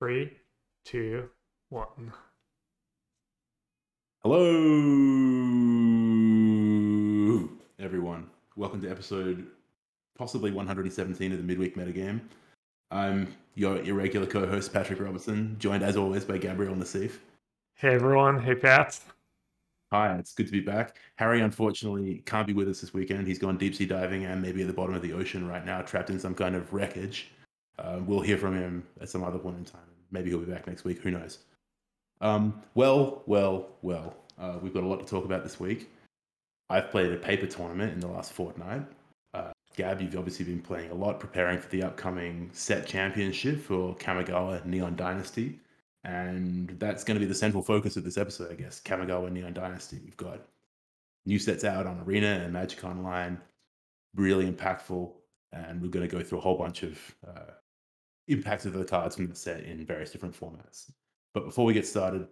Three, two, one. Hello, everyone. Welcome to episode possibly 117 of the Midweek Metagame. I'm your irregular co-host Patrick Robertson, joined as always by Gabriel Nassif. Hey everyone, hey Pat. Hi, it's good to be back. Harry unfortunately can't be with us this weekend. He's gone deep sea diving and maybe at the bottom of the ocean right now, trapped in some kind of wreckage. Uh, we'll hear from him at some other point in time. Maybe he'll be back next week. Who knows? Um, well, well, well. Uh, we've got a lot to talk about this week. I've played a paper tournament in the last fortnight. Uh, Gab, you've obviously been playing a lot, preparing for the upcoming set championship for Kamigawa Neon Dynasty. And that's going to be the central focus of this episode, I guess. Kamigawa Neon Dynasty. We've got new sets out on Arena and Magic Online, really impactful. And we're going to go through a whole bunch of uh, impacts of the cards from the set in various different formats. But before we get started,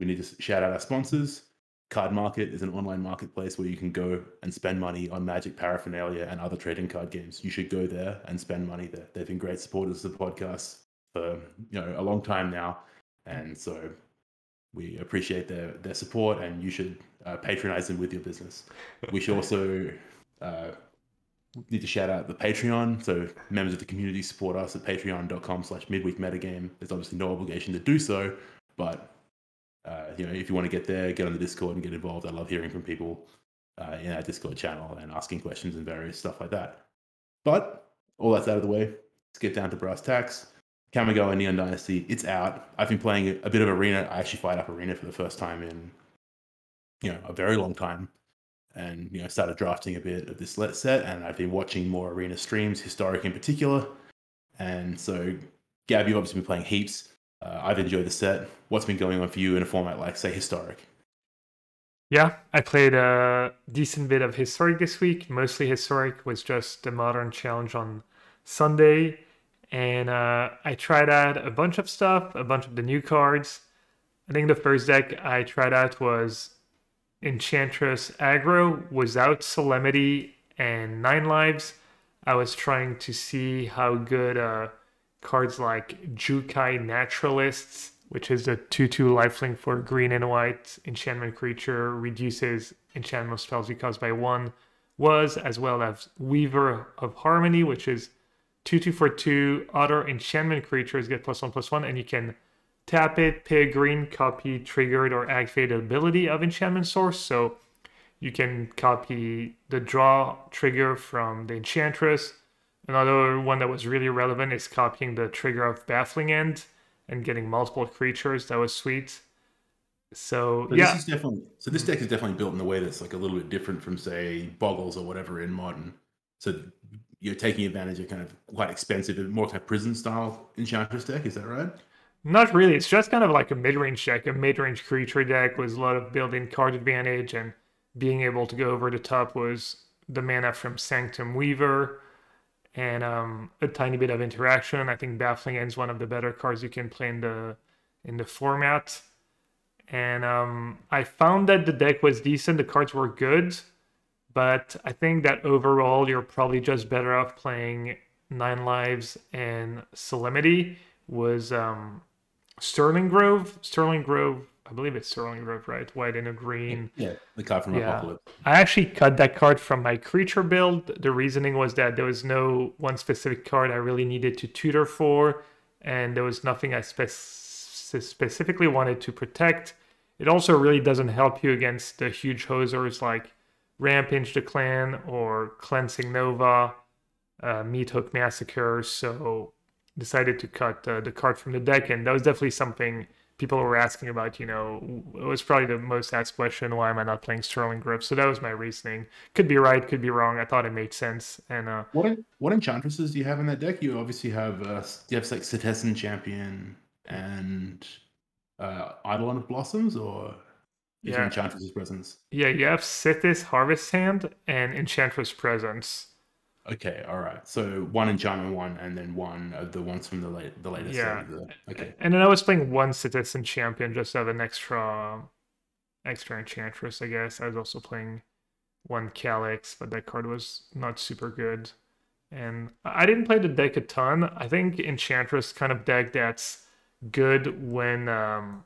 we need to shout out our sponsors. Cardmarket is an online marketplace where you can go and spend money on Magic paraphernalia and other trading card games. You should go there and spend money there. They've been great supporters of the podcast for you know a long time now, and so we appreciate their their support. And you should uh, patronize them with your business. We should also uh, need to shout out the Patreon. So members of the community support us at patreon.com slash midweek metagame. There's obviously no obligation to do so, but uh, you know, if you want to get there, get on the Discord and get involved. I love hearing from people uh, in our Discord channel and asking questions and various stuff like that. But all that's out of the way. Let's get down to brass tacks. Kamigawa Neon Dynasty, it's out. I've been playing a bit of Arena. I actually fired up Arena for the first time in, you know, a very long time and you know started drafting a bit of this let set and I've been watching more arena streams, historic in particular. And so Gab, you've obviously been playing heaps. Uh, I've enjoyed the set. What's been going on for you in a format like say historic? Yeah, I played a decent bit of historic this week. Mostly historic was just the modern challenge on Sunday. And uh, I tried out a bunch of stuff, a bunch of the new cards. I think the first deck I tried out was Enchantress aggro without Solemnity and Nine Lives. I was trying to see how good uh, cards like Jukai Naturalists, which is a 2 2 lifelink for green and white enchantment creature, reduces enchantment spells you because by 1 was, as well as Weaver of Harmony, which is 2 2 for 2. Other enchantment creatures get plus 1 plus 1, and you can tap it, pay a green, copy triggered or activated ability of enchantment source. So you can copy the draw trigger from the enchantress. Another one that was really relevant is copying the trigger of baffling end and getting multiple creatures. That was sweet. So, so yeah, this is definitely so. This deck is definitely built in a way that's like a little bit different from say Boggles or whatever in modern. So you're taking advantage of kind of quite expensive, more kind of prison style enchantress deck. Is that right? Not really. It's just kind of like a mid-range deck, a mid-range creature deck with a lot of built-in card advantage and being able to go over the top was the mana from Sanctum Weaver and um, a tiny bit of interaction. I think Baffling End is one of the better cards you can play in the in the format. And um, I found that the deck was decent. The cards were good, but I think that overall you're probably just better off playing Nine Lives and Solemnity was um, Sterling Grove. Sterling Grove. I believe it's Sterling Grove, right? White and a green. Yeah, the card from Yeah. Apocalypse. I actually cut that card from my creature build. The reasoning was that there was no one specific card I really needed to tutor for, and there was nothing I spec- specifically wanted to protect. It also really doesn't help you against the huge hosers like Rampage the Clan or Cleansing Nova, uh, Meathook Massacre. So decided to cut uh, the card from the deck, and that was definitely something people were asking about. You know, it was probably the most asked question: Why am I not playing Sterling Grove? So that was my reasoning. Could be right, could be wrong. I thought it made sense, and uh, What what enchantresses do you have in that deck? You obviously have uh, you have like Setessan Champion and uh, Eidolon of Blossoms, or is Yeah. Enchantress's presence? yeah, you have Sythis Harvest Hand and Enchantress Presence. Okay, all right. So one in enchantment one, and then one of the ones from the late the latest. Yeah. the- Okay. And then I was playing one Setessan Champion just to have an extra, extra Enchantress. I guess I was also playing one Calix, but that card was not super good. And I didn't play the deck a ton. I think Enchantress kind of deck that's good when um,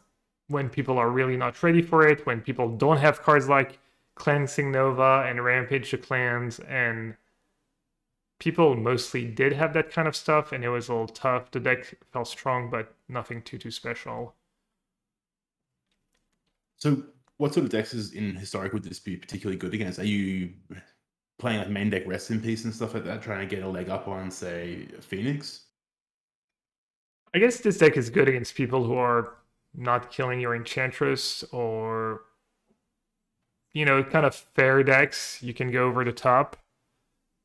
when people are really not ready for it, when people don't have cards like Cleansing Nova and Rampage the Clans, and people mostly did have that kind of stuff, and it was a little tough. The deck felt strong, but nothing too too special. So, what sort of decks is in historic would this be particularly good against? Are you playing like main deck rest in peace and stuff like that, trying to get a leg up on, say, Phoenix? I guess this deck is good against people who are not killing your Enchantress or, you know, kind of fair decks. You can go over the top.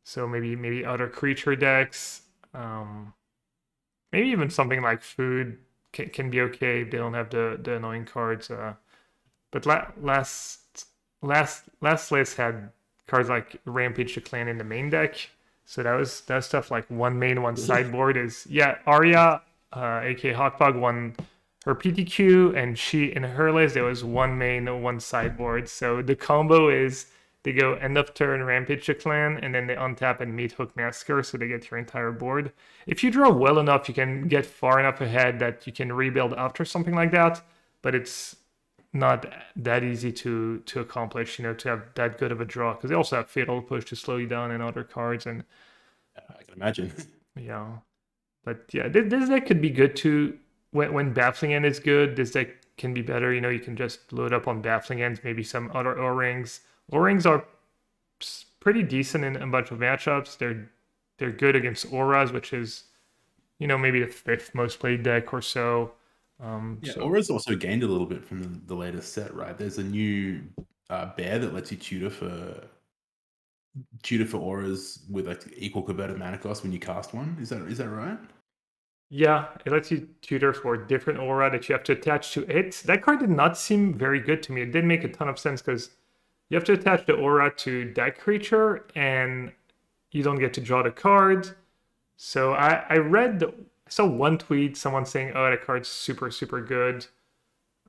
So maybe maybe other creature decks. Um, maybe even something like food can, can be okay if they don't have the, the annoying cards. Uh, but la- last last last list had cards like Rampage the Clan in the main deck. So that was that stuff like one main, one sideboard is yeah, Arya, uh, aka Hawkbug, one her PTQ, and she in her list there was one main, one sideboard. So the combo is they go end of turn Rampage the Clan, and then they untap and Meathook Massacre, so they get your entire board. If you draw well enough, you can get far enough ahead that you can rebuild after something like that. But it's not that easy to to accomplish. You know, to have that good of a draw because they also have Fatal Push to slow you down and other cards, and I can imagine. Yeah, but yeah, this, this deck could be good too. When when Baffling End is good, this deck can be better. You know, you can just load up on Baffling Ends, maybe some other O rings. O rings are pretty decent in a bunch of matchups. They're they're good against auras, which is you know maybe the fifth most played deck or so. Um, yeah, so, Aura's also gained a little bit from the, the latest set, right? There's a new uh, bear that lets you tutor for tutor for auras with like equal converted mana cost when you cast one. Is that is that right? Yeah, it lets you tutor for a different aura that you have to attach to it. That card did not seem very good to me. It didn't make a ton of sense because you have to attach the aura to that creature and you don't get to draw the card. So I, I read, the, I saw one tweet, someone saying, oh, that card's super, super good.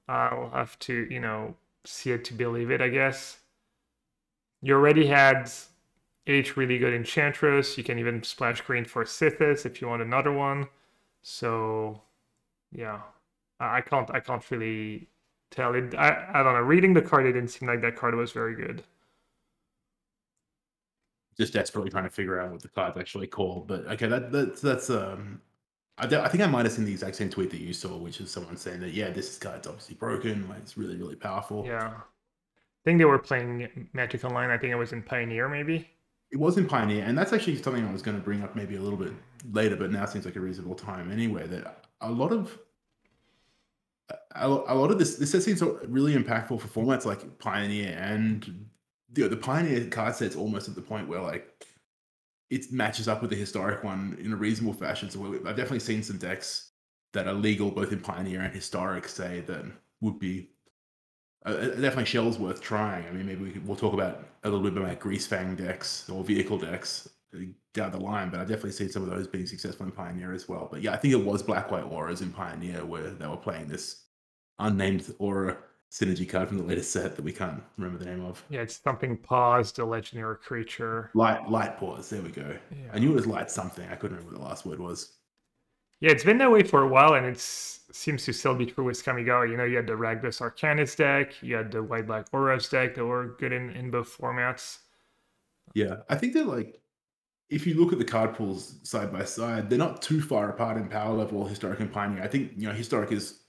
I'll have to, you know, see it to believe it, I guess. You already had eight really good Enchantress. You can even splash green for Sythis if you want another one. So, yeah, I can't, I can't really tell it. I, I don't know. Reading the card, it didn't seem like that card was very good. Just desperately trying to figure out what the card's actually called. But okay, that that's that's um. I, I think I might have seen the exact same tweet that you saw, which is someone saying that yeah, this card's obviously broken, like it's really really powerful. Yeah, I think they were playing Magic Online. I think it was in Pioneer, maybe. It was in Pioneer, and that's actually something I was going to bring up maybe a little bit later, but now seems like a reasonable time anyway. That a lot of a, lot of this this set seems really impactful for formats like Pioneer and the Pioneer card set's almost at the point where like it matches up with the historic one in a reasonable fashion. So I've definitely seen some decks that are legal both in Pioneer and historic say that would be uh, definitely shells worth trying. I mean, maybe we could, we'll talk about a little bit about Greasefang decks or vehicle decks down the line, but I've definitely see some of those being successful in Pioneer as well. But yeah, I think it was Black White Auras in Pioneer where they were playing this unnamed Aura synergy card from the latest set that we can't remember the name of. Yeah, it's something paused, a legendary creature. Light Light-Paws, there we go. Yeah. I knew it was light something. I couldn't remember what the last word was. Yeah, it's been that way for a while, and it seems to still be true with Kamigawa. You know, you had the Rakdos Arcanist deck, you had the White Black Auras deck that were good in, in both formats. Yeah, I think they're like if you look at the card pools side by side, they're not too far apart in power level, historic and pioneer. I think you know historic is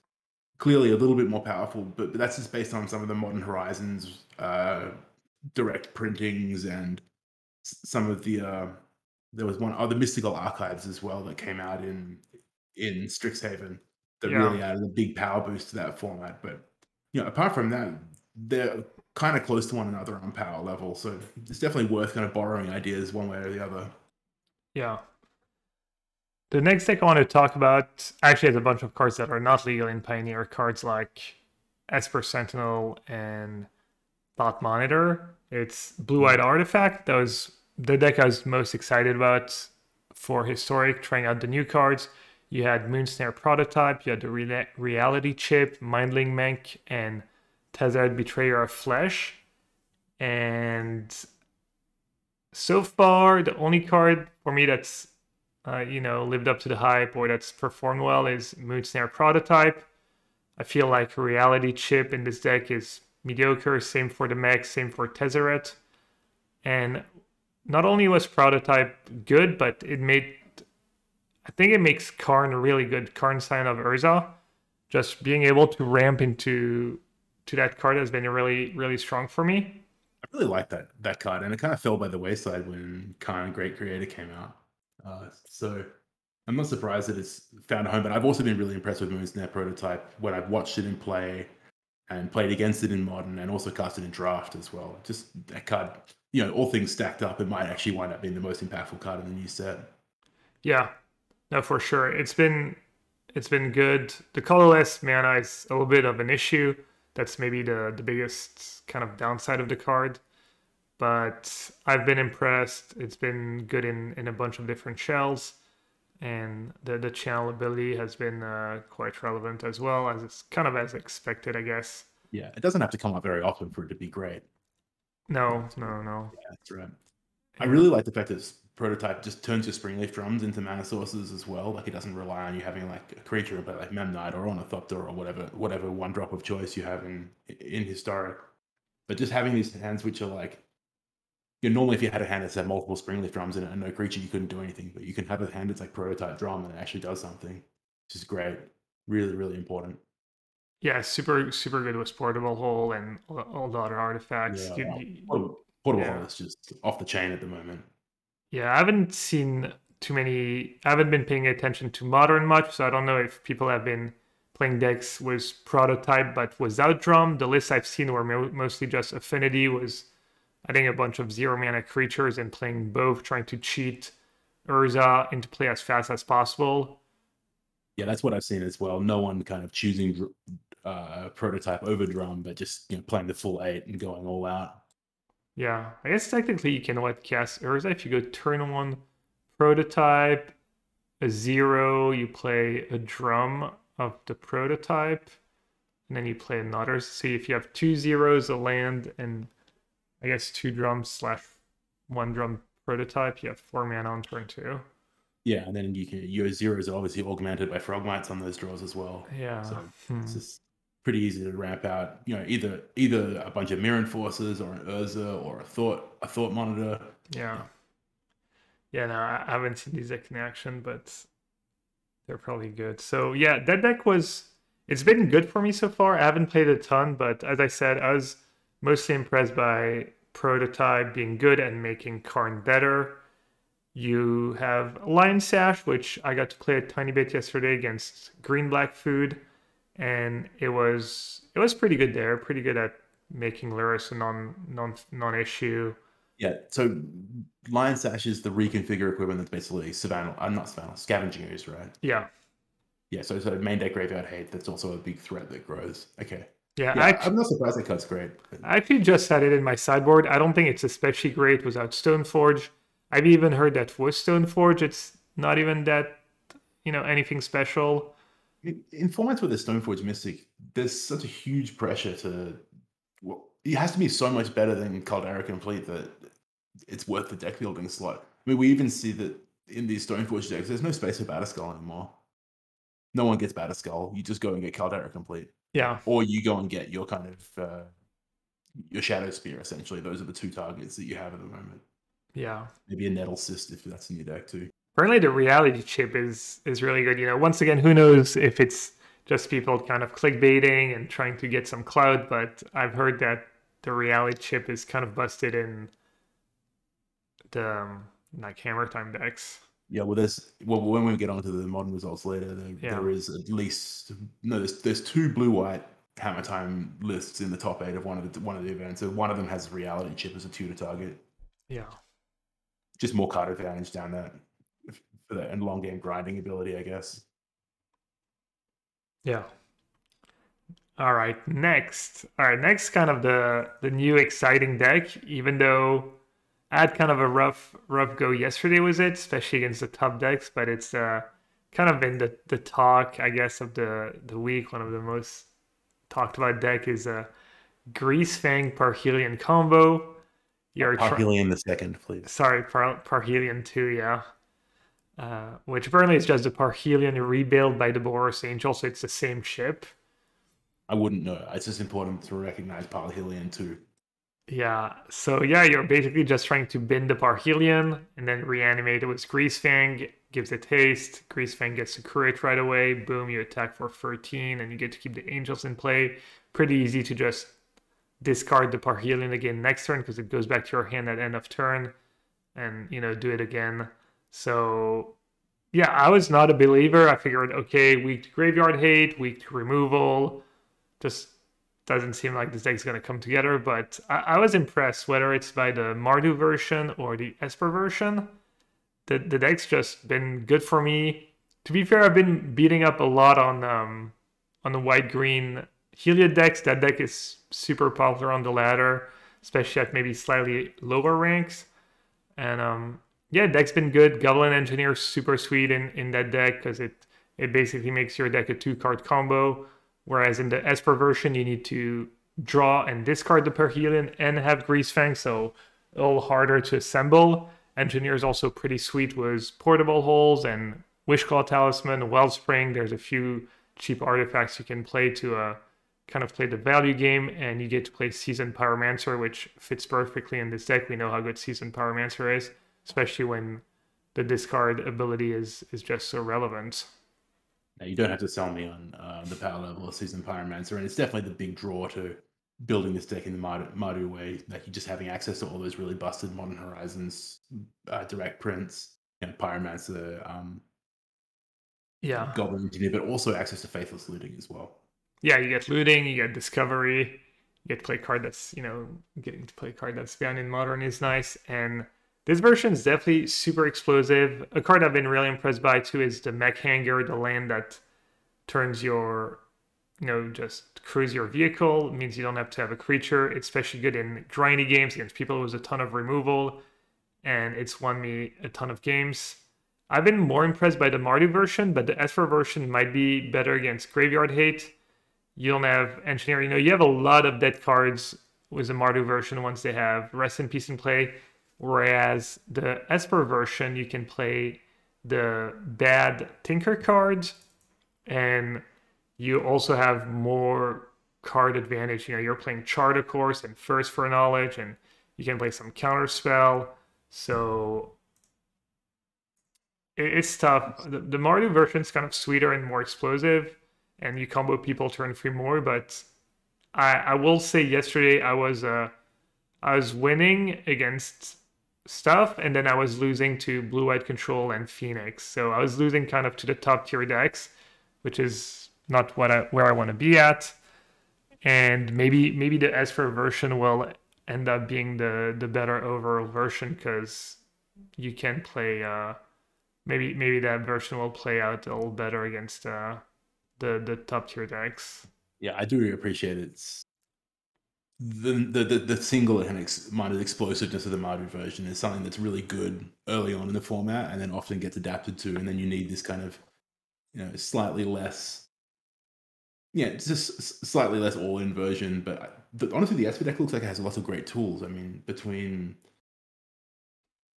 clearly a little bit more powerful, but, but that's just based on some of the modern horizons uh, direct printings and some of the uh, there was one other mystical archives as well that came out in in Strixhaven that yeah. really added a big power boost to that format. But you know, apart from that, they're kind of close to one another on power level. So it's definitely worth kind of borrowing ideas one way or the other. Yeah. The next deck I want to talk about actually has a bunch of cards that are not legal in Pioneer. Cards like Esper Sentinel and Thought Monitor. It's Blue Eyed Artifact. That was the deck I was most excited about for Historic, trying out the new cards. You had Moonsnare Prototype, you had the Re- Reality Chip, Mindlink Mech, and Tezzeret Betrayer of Flesh. And so far, the only card for me that's uh, you know, lived up to the hype or that's performed well is Moonsnare Prototype. I feel like Reality Chip in this deck is mediocre. Same for the mech, same for Tezzeret. And not only was Prototype good, but it made, I think it makes Karn really good. Karn Scion of Urza. Just being able to ramp into to that card has been really, really strong for me. I really like that that card, and it kind of fell by the wayside when Karn Great Creator came out. Uh, so I'm not surprised that it's found a home, but I've also been really impressed with Moonsnare Prototype when I've watched it in play and played against it in modern and also cast it in draft as well. Just that card, you know, all things stacked up, it might actually wind up being the most impactful card in the new set. Yeah, no, for sure. It's been it's been good. The colorless mana is a little bit of an issue. That's maybe the the biggest kind of downside of the card. But I've been impressed. It's been good in in a bunch of different shells and the the channel ability has been uh, quite relevant as well as it's kind of as expected, I guess. Yeah, it doesn't have to come up very often for it to be great. No, no, no. Yeah, that's right. I really like the fact that this prototype just turns your springleaf drums into mana sources as well. Like it doesn't rely on you having like a creature, but like Memnite or Ornithopter or whatever, whatever one drop of choice you have in in historic. But just having these hands which are like you know, normally if you had a hand that's had multiple springleaf drums in it and no creature, you couldn't do anything. But you can have a hand that's like prototype drum and it actually does something, which is great. Really, really important. Yeah, super, super good with portable hole and all the other artifacts. Yeah, you, portable, portable yeah. hole is just off the chain at the moment. Yeah, I haven't seen too many. I haven't been paying attention to modern much, so I don't know if people have been playing decks with prototype but without drum. The lists I've seen were mostly just affinity was adding a bunch of zero mana creatures and playing both, trying to cheat Urza into play as fast as possible. Yeah, that's what I've seen as well. No one kind of choosing uh, prototype over drum, but just you know playing the full eight and going all out. Yeah, I guess technically you can what cast Urza if you go turn one prototype, a zero, you play a drum of the prototype, and then you play another. So if you have two zeros, a land, and I guess two drums slash one drum prototype. You have four mana on turn two. Yeah, and then you can your zeros are obviously augmented by frogmites on those draws as well. Yeah. So hmm. it's just pretty easy to ramp out. You know, either either a bunch of Myr Enforcers or an Urza or a thought a thought monitor. Yeah. Yeah, no, I haven't seen these decks in action, but they're probably good. So yeah, that deck was it's been good for me so far. I haven't played a ton, but as I said, I was mostly impressed by Prototype being good and making Karn better. You have Lion Sash, which I got to play a tiny bit yesterday against Green Black Food, and it was it was pretty good there. Pretty good at making Lurrus a non non non issue. Yeah, so Lion Sash is the reconfigure equipment that's basically Savannah. I'm uh, not Savannah, Scavenging Ooze, right? Yeah. Yeah, so so main deck graveyard hate. That's also a big threat that grows. Okay. Yeah, yeah I, am not surprised that cut's great. I actually just had it in my sideboard. I don't think it's especially great without Stoneforge. I've even heard that with Stoneforge, it's not even that, you know, anything special. In, in formats with a Stoneforge Mystic, there's such a huge pressure to. Well, it has to be so much better than Kaldra Compleat that it's worth the deck building slot. I mean, we even see that in these Stoneforge decks, there's no space for Batterskull anymore. No one gets Batterskull. You just go and get Kaldra Compleat. Yeah. Or you go and get your kind of uh, your Shadowspear. Essentially, those are the two targets that you have at the moment. Yeah. Maybe a Nettlecyst if that's in your deck too. Apparently, the reality chip is is really good. You know, once again, who knows if it's just people kind of clickbaiting and trying to get some clout, but I've heard that the reality chip is kind of busted in the um, like hammer time decks. Yeah, well, there's well when we get onto the modern results later, there, yeah. there is at least no, there's there's two blue white hammer time lists in the top eight of one of the one of the events. So one of them has reality chip as a tutor target. Yeah, just more card advantage down that for that and long game grinding ability, I guess. Yeah. All right, next. All right, next kind of the the new exciting deck, even though I had kind of a rough rough go yesterday with it, especially against the top decks, but it's uh, kind of been the, the talk, I guess, of the, the week. One of the most talked about deck is a Greasefang Parhelion combo. You're Parhelion the second, please. Sorry, Par- Parhelion two, yeah. uh, which apparently is just a Parhelion rebuild by the Boros Angel, so it's the same ship. I wouldn't know. It's just important to recognize Parhelion too. Yeah, so yeah, you're basically just trying to bin the Parhelion and then reanimate it with Greasefang, gives it haste. Greasefang gets to crit right away. Boom, you attack for 13 and you get to keep the Angels in play. Pretty easy to just discard the Parhelion again next turn because it goes back to your hand at end of turn and, you know, do it again. So yeah, I was not a believer. I figured, okay, weak to graveyard hate, weak to removal. Just doesn't seem like this deck's going to come together. But I, I, was impressed, whether it's by the Mardu version or the Esper version. The, the deck's just been good for me. To be fair, I've been beating up a lot on um, on the white green Heliod decks. That deck is super popular on the ladder, especially at maybe slightly lower ranks. And um, yeah, deck's been good. Goblin Engineer super sweet in, in that deck because it it basically makes your deck a two card combo. Whereas in the Esper version, you need to draw and discard the Parhelion and have grease Greasefang, so a little harder to assemble. Engineer is also pretty sweet with portable holes and Wishclaw Talisman, Wellspring. There's a few cheap artifacts you can play to uh, kind of play the value game, and you get to play Seasoned Pyromancer, which fits perfectly in this deck. We know how good Seasoned Pyromancer is especially when the discard ability is is just so relevant. Now, you don't have to sell me on uh, the power level of Seasoned Pyromancer, and it's definitely the big draw to building this deck in the Mardu, way. Like you just having access to all those really busted Modern Horizons uh, direct prints, you know, Pyromancer, um, yeah, Goblin Engineer, but also access to Faithless Looting as well. Yeah, you get looting, you get discovery, you get to play a card that's you know getting to play a card that's banned in Modern is nice, and this version is definitely super explosive. A card I've been really impressed by too is the Mech Hangar, the land that turns your, you know, just crews your vehicle. It means you don't have to have a creature. It's especially good in grindy games against people with a ton of removal, and it's won me a ton of games. I've been more impressed by the Mardu version, but the Esper version might be better against Graveyard Hate. You don't have Engineer. You know, you have a lot of dead cards with the Mardu version once they have Rest in Peace in play. Whereas the Esper version, you can play the bad Tinker cards, and you also have more card advantage. You know, you're playing Chart, of course, and Thirst for Knowledge, and you can play some counter spell. So it's tough. The, the Mardu version is kind of sweeter and more explosive, and you combo people turn three more. But I, I will say, yesterday I was uh, I was winning against stuff, and then I was losing to Blue White Control and Phoenix. So I was losing kind of to the top tier decks, which is not what I where I want to be at. And maybe maybe the Esper version will end up being the the better overall version because you can play. Uh, maybe maybe that version will play out a little better against uh, the the top tier decks. Yeah, I do appreciate its the the the, the single and ex- minded explosiveness of the Mardu version is something that's really good early on in the format, and then often gets adapted to, and then you need this kind of you know slightly less. Yeah, just slightly less all-in version, but honestly, the Esper deck looks like it has lots of great tools. I mean, between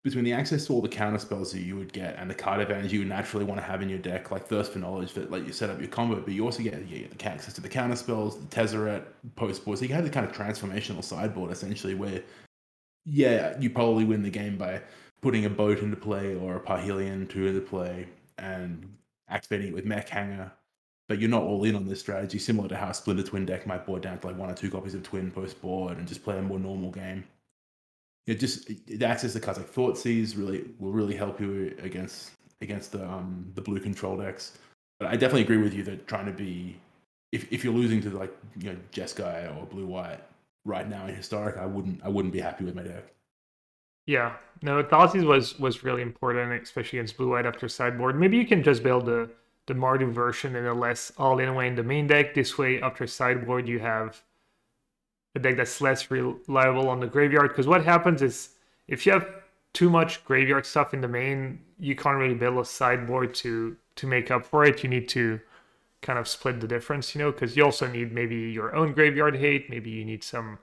between the access to all the counter spells that you would get and the card advantage you would naturally want to have in your deck, like Thirst for Knowledge that let you set up your combo, but you also get, you get the access to the counter spells, the Tezzeret, post board. So you have the kind of transformational sideboard essentially where, yeah, you probably win the game by putting a boat into play or a Parhelion 2 into play and activating it with Mech Hangar. But you're not all in on this strategy, similar to how Splinter Twin deck might board down to like one or two copies of Twin post board and just play a more normal game it just the access to cards like Thoughtseize really will really help you against against the um the blue control decks. But I definitely agree with you that trying to be if if you're losing to like you know Jeskai or blue white right now in historic, I wouldn't I wouldn't be happy with my deck. Yeah, no, Thoughtseize was was really important, especially against blue white after sideboard. Maybe you can just build the the Mardu version in a less all in way in the main deck. This way, after sideboard, you have a deck that's less reliable on the graveyard. Because what happens is if you have too much graveyard stuff in the main, you can't really build a sideboard to to make up for it. You need to kind of split the difference, you know, because you also need maybe your own graveyard hate. Maybe you need some.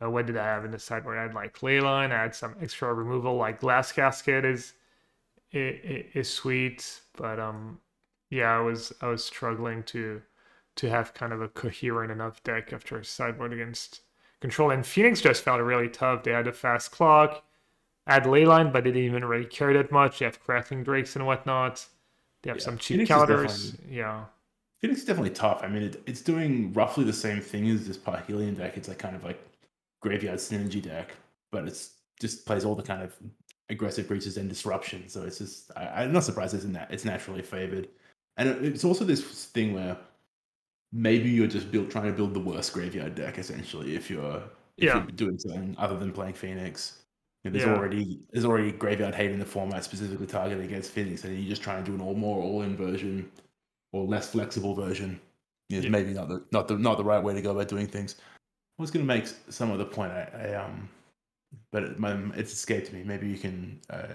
Uh, what did I have in the sideboard? I had like Leyline. I had some extra removal, like Glass Casket is is sweet, but um, yeah, I was I was struggling to to have kind of a coherent enough deck after a sideboard against control. And Phoenix just felt really tough. They had a fast clock, had leyline, but they didn't even really care that much. They have crackling drakes and whatnot. They have yeah. some cheap Phoenix counters. Yeah. Phoenix is definitely tough. I mean, it, it's doing roughly the same thing as this Parhelion deck. It's like kind of like graveyard synergy deck, but it's just plays all the kind of aggressive creatures and disruption. So it's just I, am not surprised it's in that it's naturally favored, and it's also this thing where maybe you're just built trying to build the worst graveyard deck essentially if you're if yeah. you're doing something other than playing Phoenix. You know, there's yeah. already there's already graveyard hate in the format specifically targeted against Phoenix, and you're just trying to do an all more all in version or less flexible version. Is yeah. maybe not the not the not the right way to go about doing things. I was going to make some other point. I, I um, but it, my, it's escaped me. Maybe you can uh,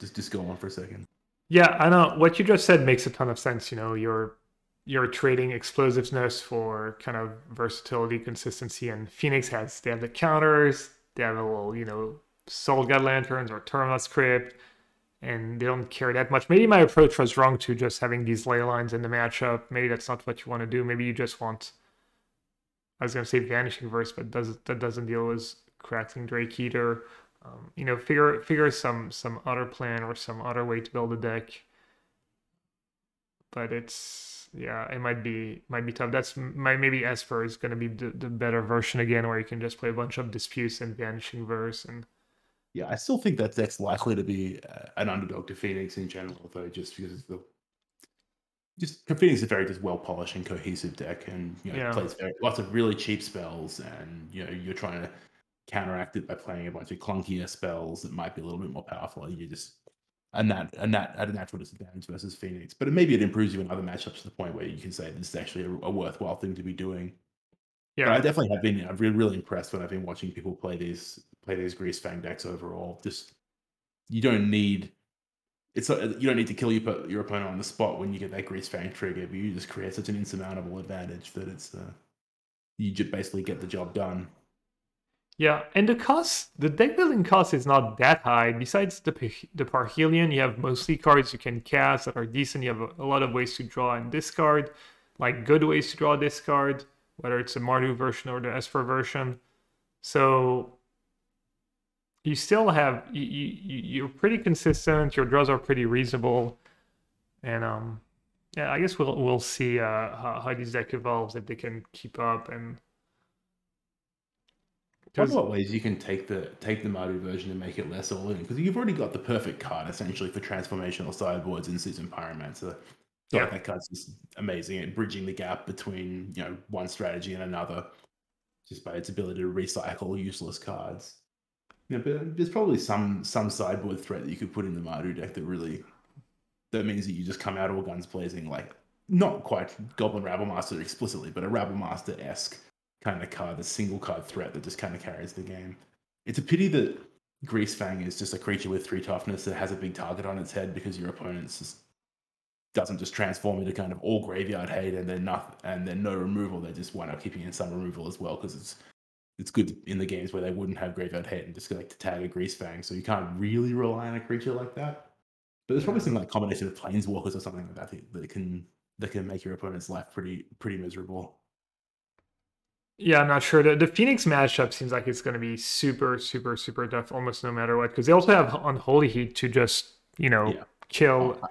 just just go on for a second. Yeah, I know what you just said makes a ton of sense. You know, you're you're trading explosiveness for kind of versatility, consistency, and Phoenix has they have the counters, they have a little, you know, Soul-Guide Lanterns or Tormod's Crypt, and they don't care that much. Maybe my approach was wrong to just having these Leylines in the matchup. Maybe that's not what you want to do. Maybe you just want I was gonna say Vanishing Verse, but does that doesn't deal with Crackling Drake either. Um, you know, figure figure some some other plan or some other way to build a deck. But it's yeah, it might be might be tough. That's my maybe Esper is going to be the, the better version again, where you can just play a bunch of disputes and vanishing verse and. Yeah, I still think that deck's likely to be uh, an underdog to Phoenix in general, though, just because it's the just Phoenix is a very just well polished and cohesive deck, and you know yeah. plays very, lots of really cheap spells, and you know you're trying to counteract it by playing a bunch of clunkier spells that might be a little bit more powerful. And You just a that a nat at a natural disadvantage versus Phoenix. But maybe it improves you in other matchups to the point where you can say this is actually a, a worthwhile thing to be doing. Yeah, but I definitely have been. I've been really impressed when I've been watching people play these play these Greasefang decks overall. Just you don't need it's you don't need to kill your your opponent on the spot when you get that Greasefang trigger, but you just create such an insurmountable advantage that it's uh, you just basically get the job done. Yeah, and the cost, the deck building cost is not that high. Besides the the Parhelion, you have mostly cards you can cast that are decent. You have a, a lot of ways to draw and discard, like good ways to draw discard, whether it's a Mardu version or the Esper version. So you still have you, you you're pretty consistent. Your draws are pretty reasonable, and um, yeah, I guess we'll we'll see uh how, how this deck evolves if they can keep up and there's what ways you can take the take the Mardu version and make it less all in because you've already got the perfect card essentially for transformational sideboards in Season Pyromancer. So yeah. that card's just amazing at bridging the gap between you know one strategy and another, just by its ability to recycle useless cards. Yeah, but there's probably some some sideboard threat that you could put in the Mardu deck that really that means that you just come out all guns blazing like not quite Goblin Rabblemaster explicitly, but a Rabblemaster esque kind of card, the single card threat that just kind of carries the game. It's a pity that Greasefang is just a creature with three toughness that has a big target on its head because your opponent's just doesn't just transform into kind of all graveyard hate and then nothing and then no removal. They just wind up keeping in some removal as well because it's it's good in the games where they wouldn't have graveyard hate and just like to tag a Greasefang. So you can't really rely on a creature like that. But there's probably some like combination of planeswalkers or something like that that can that can make your opponent's life pretty pretty miserable. Yeah, I'm not sure. The, the Phoenix matchup seems like it's going to be super, super, super tough almost no matter what. Because they also have Unholy Heat to just, you know, yeah. kill oh,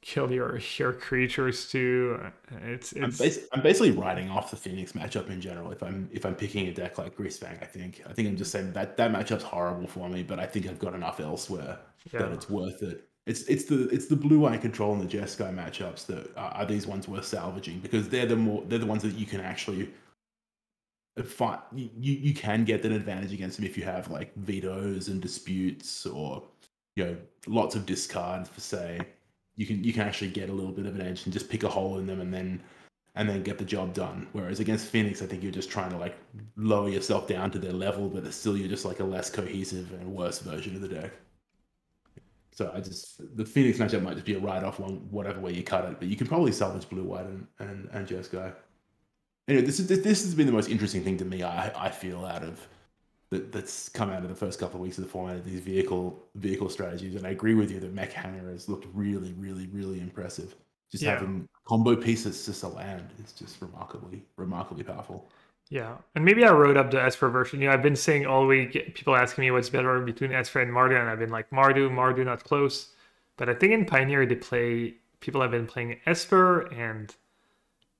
kill your your creatures too. It's, it's... I'm, bas- I'm, basically writing off the Phoenix matchup in general. If I'm if I'm picking a deck like Greasefang, I think I think I'm just saying that that matchup's horrible for me. But I think I've got enough elsewhere yeah. that it's worth it. It's it's the it's the blue eye control and the Jeskai matchups that are, are these ones worth salvaging because they're the more they're the ones that you can actually fine, you, you can get an advantage against him if you have like vetoes and disputes or you know lots of discard for say you can you can actually get a little bit of an edge and just pick a hole in them and then and then get the job done. Whereas against Phoenix, I think you're just trying to like lower yourself down to their level, but still you're just like a less cohesive and worse version of the deck. So I just the Phoenix matchup might just be a write off one whatever way you cut it, but you can probably salvage blue white and and, and Jeskai anyway, this is this, has been the most interesting thing to me. I I feel out of that, that's come out of the first couple of weeks of the format. Of these vehicle vehicle strategies, and I agree with you that Mech Hangar has looked really, really, really impressive. Just Yeah. having combo pieces just to land, is just remarkably, remarkably powerful. Yeah, and maybe I wrote up the Esper version. You know, I've been saying all week, people asking me what's better between Esper and Mardu, and I've been like Mardu, Mardu, not close. But I think in Pioneer they play. People have been playing Esper, and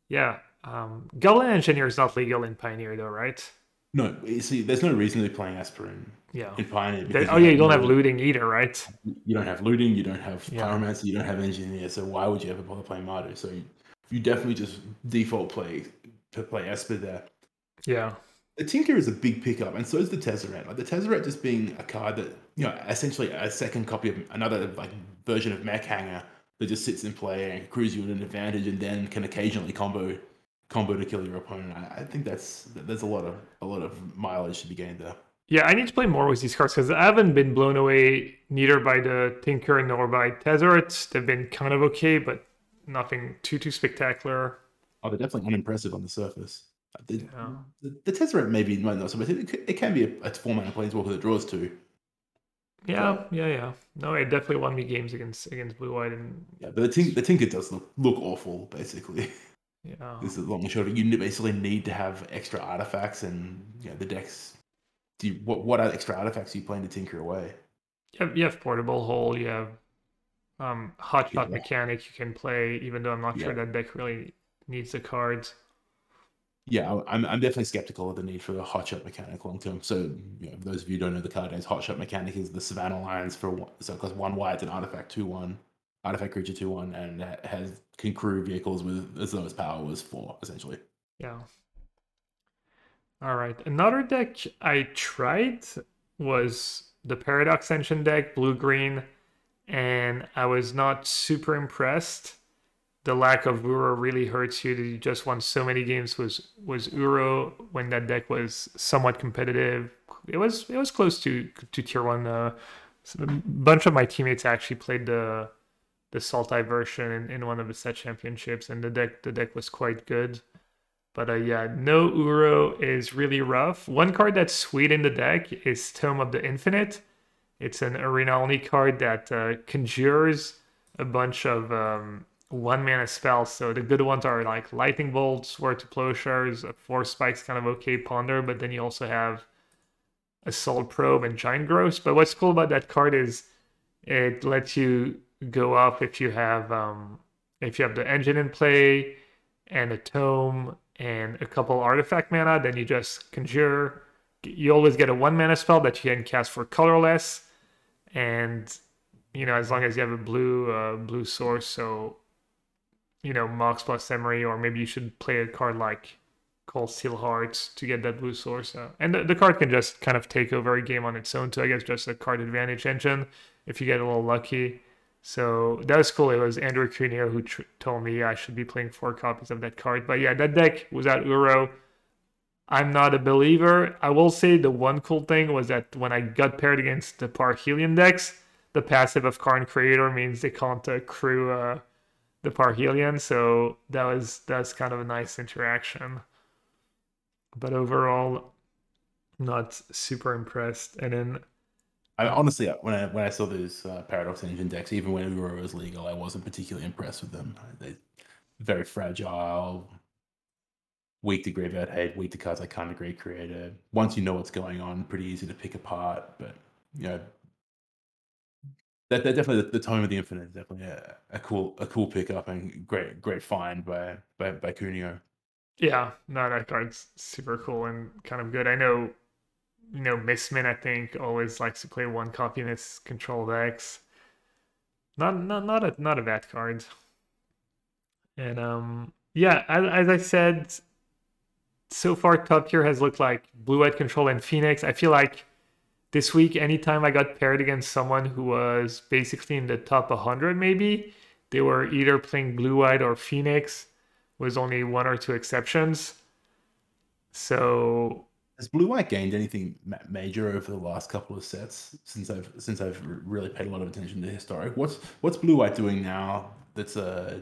yeah, um, Goblin Engineer is not legal in Pioneer though, right? No, you see, there's no reason to be playing Esper Yeah. in Pioneer. They- oh yeah, you don't have looting either, right? You don't have looting. You don't have Yeah. pyromancer. You don't have engineer. So why would you ever bother playing Mardu? So you, you definitely just default play to play Esper there. Yeah. The Tinker is a big pickup, and so is the Tezzeret. Like the Tezzeret just being a card that you know, essentially a second copy of another like version of Mech Hangar that just sits in play and accrues you at an advantage, and then can occasionally combo combo to kill your opponent. I, I think that's there's a lot of a lot of mileage to be gained there. Yeah, I need to play more with these cards because I haven't been blown away neither by the Tinker nor by Tezzeret. They've been kind of okay, but nothing too too spectacular. Oh, they're definitely unimpressive on the surface. Uh, The, Yeah. the, the Tezzeret maybe might not so much. It, it can be a, a four mana planeswalker that draws two. Yeah, yeah, yeah. No, it definitely won me games against against Blue White and Yeah, but the, tink, the Tinker does look look awful. Basically, yeah. this is long and short. You basically need to have extra artifacts, and you know, the decks. Do you, what what extra artifacts are you plan to tinker away? You have, you have portable hole. You have um, hot shot Yeah. mechanic you can play, even though I'm not sure that deck really needs the cards. Yeah, I'm, I'm definitely skeptical of the need for the hot shot mechanic long term. So, you know, those of you who don't know the card names, hot shot mechanic is the Savannah Lions for one, so because one white, it's an artifact two one, artifact creature two one, and has can crew vehicles with as though its power was four essentially. Yeah. All right. Another deck I tried was the Paradox Engine deck, blue green, and I was not super impressed. The lack of Uro really hurts you. You just won so many games was was Uro when that deck was somewhat competitive. It was it was close to to tier one. Uh, a bunch of my teammates actually played the the Sultai version in, in one of the set championships, and the deck the deck was quite good. But uh, yeah, no Uro is really rough. One card that's sweet in the deck is Tome of the Infinite. It's an arena only card that uh, conjures a bunch of um, one mana spells. So the good ones are like Lightning Bolt, Sword to Plowshares, Force Spike's kind of okay, Ponder, but then you also have Assault Probe and Giant Growth. But what's cool about that card is it lets you go up if you have um, if you have the engine in play and a tome and a couple artifact mana, then you just conjure. You always get a one mana spell that you can cast for colorless, and you know as long as you have a blue uh, blue source, so you know Mox plus Emry, or maybe you should play a card like Cold Steel Hearts to get that blue source. Uh, and the, the card can just kind of take over a game on its own too. I guess just a card advantage engine if you get a little lucky. So that was cool. It was Andrew Cuneo who tr- told me I should be playing four copies of that card. But yeah, that deck was at Uro. I'm not a believer. I will say the one cool thing was that when I got paired against the Parhelion decks, the passive of Karn Creator means they can't accrue uh, the Parhelion. So that was that's kind of a nice interaction. But overall, not super impressed. And then I honestly, when I when I saw those uh, Paradox Engine decks, even when Uro was legal, I wasn't particularly impressed with them. They're very fragile, weak to graveyard hate, weak to cards Kind of Great Creator. Once you know what's going on, pretty easy to pick apart. But you know, that, that definitely the, the tome of the infinite is definitely a, a cool a cool pickup and great great find by by by Cuneo. Yeah, no, that card's super cool and kind of good. I know, you know, Missman, I think, always likes to play one copy in his control decks. Not, not, not a, not a bad card. And um, yeah, as, as I said, so far top tier has looked like Blue White Control and Phoenix. I feel like this week, anytime I got paired against someone who was basically in the top 100, maybe they were either playing Blue White or Phoenix was only one or two exceptions. So Has Blue White gained anything ma- major over the last couple of sets since I've since I've really paid a lot of attention to historic? What's what's Blue White doing now that's uh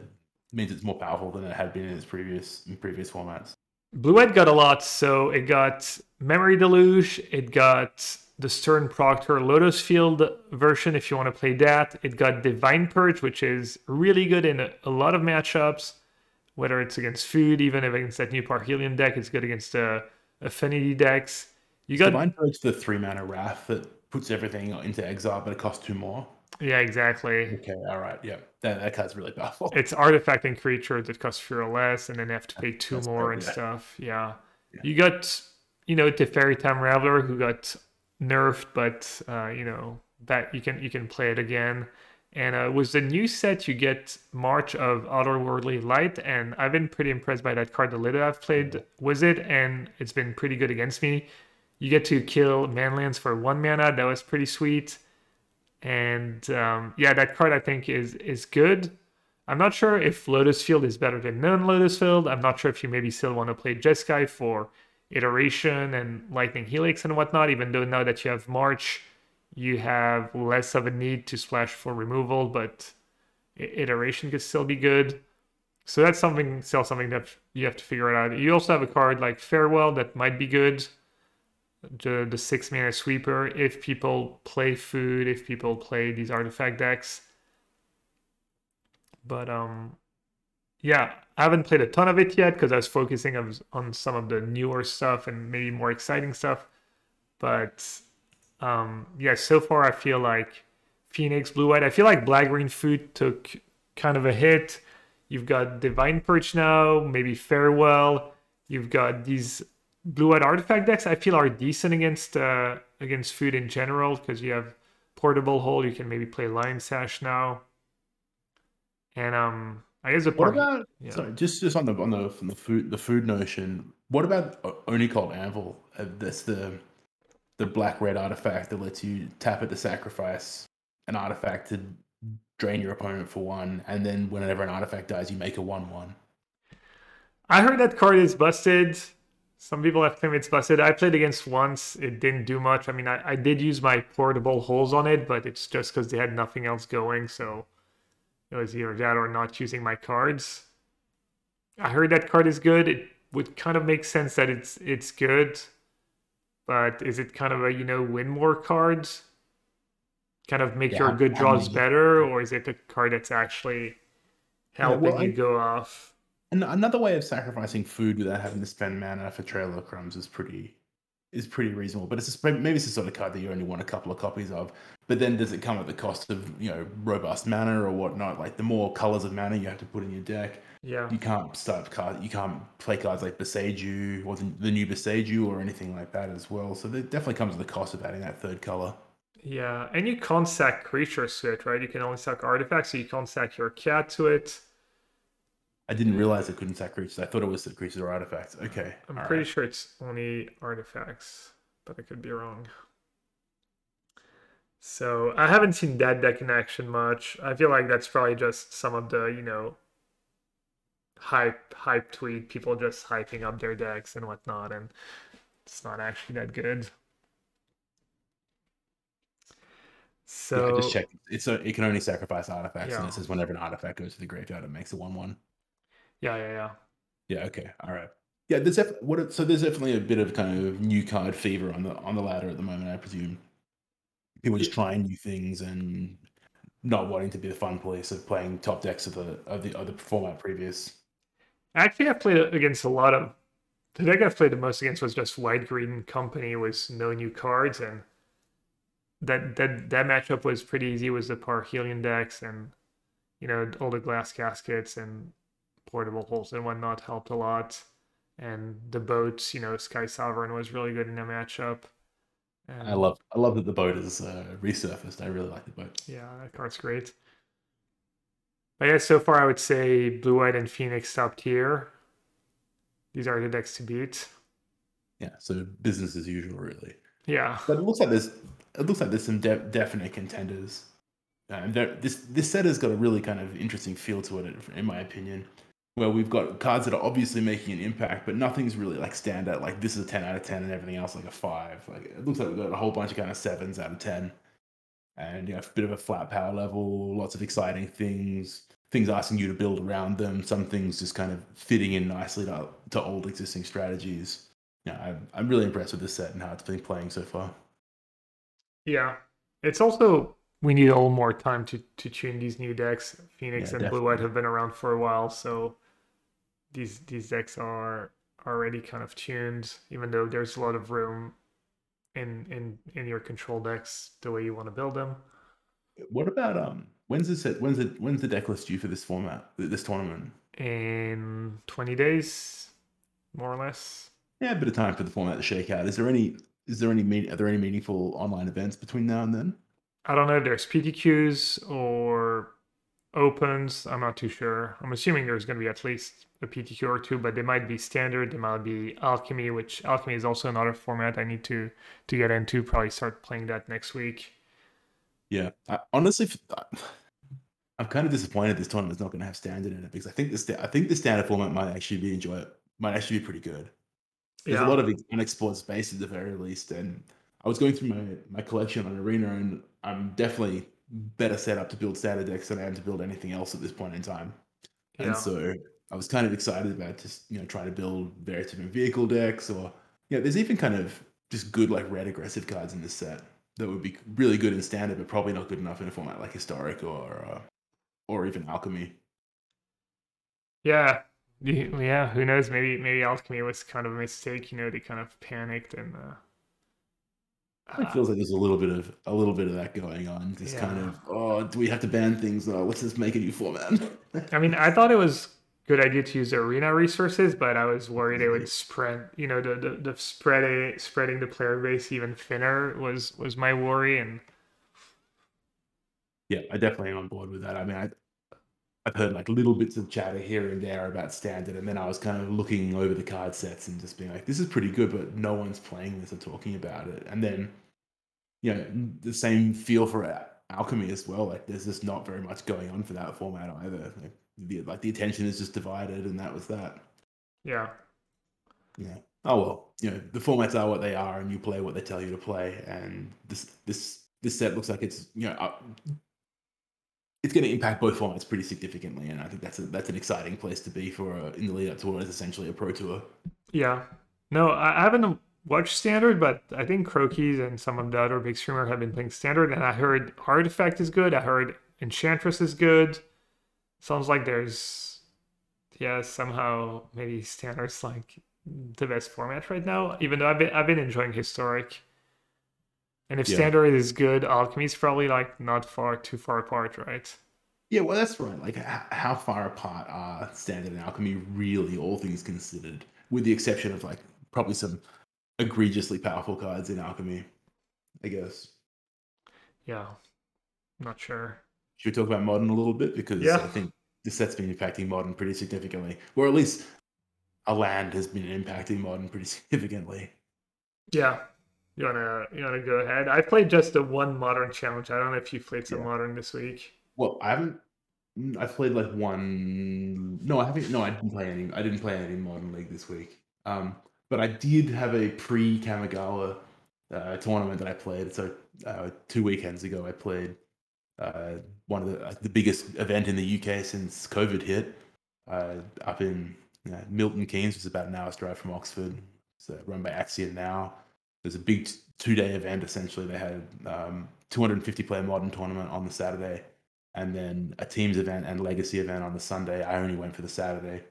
means it's more powerful than it had been in its previous in previous formats? Blue White got a lot. So it got Memory Deluge, it got the Strict Proctor Lotus Field version if you want to play that. It got Divine Purge, which is really good in a, a lot of matchups, whether it's against food, even if against that new Parhelion deck, it's good against uh, affinity decks. You got Divine Purge, the three mana wrath that puts everything into exile, but it costs two more. Yeah, exactly. Okay, all right, yeah, that, that card's really powerful. It's artifact and creature that cost fewer less, and then have to pay two That's more and yeah. stuff. Yeah. yeah. you got you know Teferi Time Raveler who got nerfed, but uh, you know that you can you can play it again. And uh, with the new set, you get March of Otherworldly Light, and I've been pretty impressed by that card. The little I've played with it, and it's been pretty good against me. You get to kill manlands for one mana. That was pretty sweet. And um, yeah, that card I think is is good. I'm not sure if Lotus Field is better than non Lotus Field. I'm not sure if you maybe still want to play Jeskai for iteration and Lightning Helix and whatnot, even though now that you have March, you have less of a need to splash for removal, but iteration could still be good. So that's something still something that you have to figure it out. You also have a card like Farewell that might be good. The the six mana sweeper if people play food, if people play these artifact decks. But um yeah, I haven't played a ton of it yet because I was focusing on, on some of the newer stuff and maybe more exciting stuff. But um, yeah, so far I feel like Phoenix, Blue White. I feel like Black Green Food took kind of a hit. You've got Divine Perch now, maybe Farewell. You've got these Blue White artifact decks. I feel are decent against uh, against food in general because you have Portable Hole. You can maybe play Lion Sash now. And um, I guess a part. What about yeah. sorry, just just on the on the from the food the food notion? What about Oni Cult Anvil? Uh, that's the the black red artifact that lets you tap it to sacrifice an artifact to drain your opponent for one, and then whenever an artifact dies, you make a one one. I heard that card is busted. Some people have claimed it's busted. I played against once. It didn't do much. I mean, I, I did use my portable holes on it, but it's just because they had nothing else going. So it was either that or not using my cards. I heard that card is good. It would kind of make sense that it's it's good, but is it kind of a you know win more cards? Kind of make yeah, your good draws I mean, better, or is it a card that's actually helping yeah, well, you I, go off? And another way of sacrificing food without having to spend mana for Trail of Crumbs is pretty is pretty reasonable. But it's a, maybe it's a sort of card that you only want a couple of copies of. But then does it come at the cost of you know robust mana or whatnot? Like the more colors of mana you have to put in your deck. Yeah. You can't start card. You can't play cards like Boseiju or the, the new Boseiju or anything like that as well. So it definitely comes at the cost of adding that third color. Yeah, and you can't sack creatures to it, right? You can only sack artifacts, so you can't sack your cat to it. I didn't realize it couldn't sack creatures. I thought it was the creatures or artifacts. Okay. I'm pretty right. sure it's only artifacts, but I could be wrong. So I haven't seen that deck in action much. I feel like that's probably just some of the, you know, hype hype tweet, people just hyping up their decks and whatnot, and it's not actually that good. So yeah, just check. It's a, it can only sacrifice artifacts, yeah. and it says whenever an artifact goes to the graveyard, it makes a one-one. Yeah, yeah, yeah. Yeah. Okay. All right. Yeah. There's def- what. So there's definitely a bit of kind of new card fever on the on the ladder at the moment. I presume people just trying new things and not wanting to be the fun police of playing top decks of the of the other format previous. Actually, I've played against a lot of the deck I've played the most against was just White Green Company with no new cards, and that that that matchup was pretty easy. Was the Parhelion decks and you know all the glass caskets and portable holes and whatnot helped a lot. And the boats, you know, Sky Sovereign was really good in a matchup. And I love I love that the boat is uh, resurfaced. I really like the boat. Yeah, that card's great. But yeah, so far I would say Blue White and Phoenix top tier. These are the decks to beat. Yeah, so business as usual, really. Yeah, but it looks like there's it looks like there's some de- definite contenders. Um, this this set has got a really kind of interesting feel to it, in my opinion where we've got cards that are obviously making an impact, but nothing's really like stand out. Like this is a ten out of ten, and everything else like a five. Like it looks like we've got a whole bunch of kind of sevens out of ten, and you know, a bit of a flat power level, lots of exciting things, things asking you to build around them, some things just kind of fitting in nicely to, to old existing strategies. Yeah, I'm, I'm really impressed with this set and how it's been playing so far. Yeah, it's also we need a little more time to to tune these new decks. Phoenix Yeah, and Blue White have been around for a while, so these these decks are already kind of tuned. Even though there's a lot of room in in in your control decks, the way you want to build them. What about um? When's the set? When's the when's the deck list due for this format? This tournament? In 20 days, more or less. Yeah, a bit of time for the format to shake out. Is there any? Is there any? mean- Are there any meaningful online events between now and then? I don't know there's PTQs or opens. I'm not too sure. I'm assuming there's going to be at least a PTQ or two, but they might be standard. They might be alchemy, which alchemy is also another format I need to to get into. Probably start playing that next week. Yeah, I, honestly, I'm kind of disappointed this tournament's not going to have standard in it because I think the sta- I think the standard format might actually be enjoy might actually be pretty good. There's Yeah. a lot of unexplored space at the very least, and I was going through my my collection on Arena, and I'm definitely better set up to build standard decks than I am to build anything else at this point in time. Yeah. And so I was kind of excited about just you know trying to build various different vehicle decks, or yeah, there's even kind of just good like red aggressive cards in this set that would be really good in standard, but probably not good enough in a format like historic or uh, or even alchemy. Yeah. Yeah, who knows? Maybe maybe alchemy was kind of a mistake. You know, they kind of panicked and. Uh, It feels like there's a little bit of a little bit of that going on. Just kind of, oh, do we have to ban things? Oh, let's just make a new format. I mean, I thought it was good idea to use arena resources, but I was worried it would mm-hmm. spread. You know, the the, the spread spreading the player base even thinner was was my worry, and yeah, I definitely am on board with that. I mean, I, I've heard like little bits of chatter here and there about standard, and then I was kind of looking over the card sets and just being like, this is pretty good, but no one's playing this or talking about it. And then, you know, the same feel for alchemy as well. Like, there's just not very much going on for that format either. Like the, like the attention is just divided, and that was that. yeah, Yeah. Oh well, you know the formats are what they are, and you play what they tell you to play. And this this this set looks like it's you know uh, it's going to impact both formats pretty significantly, and I think that's a, that's an exciting place to be for a, in the lead up to what is essentially a pro tour. yeah. No, I haven't watched standard, but I think Crokeyz and some of the other big streamer have been playing standard, and I heard Artifact is good. I heard Enchantress is good. Sounds like there's yeah somehow maybe standard's like the best format right now. Even though I've been I've been enjoying historic. And if Yeah. standard is good, alchemy is probably like not far too far apart, right? Yeah, well, that's right. Like, how far apart are standard and alchemy really, all things considered, with the exception of like probably some egregiously powerful cards in alchemy, I guess. Yeah. Not sure. Should we talk about modern a little bit because Yeah. I think the set's been impacting modern pretty significantly, or at least a land has been impacting modern pretty significantly. Yeah. You wanna you wanna go ahead? I played just the one modern challenge. I don't know if you played some Yeah. modern this week. Well, I haven't. mm, I've played like one. No, I haven't. No, I didn't play any. I didn't play any modern league this week. Um, but I did have a pre Kamigawa uh, tournament that I played. So uh, two weekends ago, I played uh, one of the uh, the biggest event in the UK since COVID hit. Uh, up in uh, Milton Keynes, which is about an hour's drive from Oxford. It's run by Axion now. There's a big two day event essentially. They had um, 250 player modern tournament on the Saturday, and then a teams event and legacy event on the Sunday. I only went for the Saturday.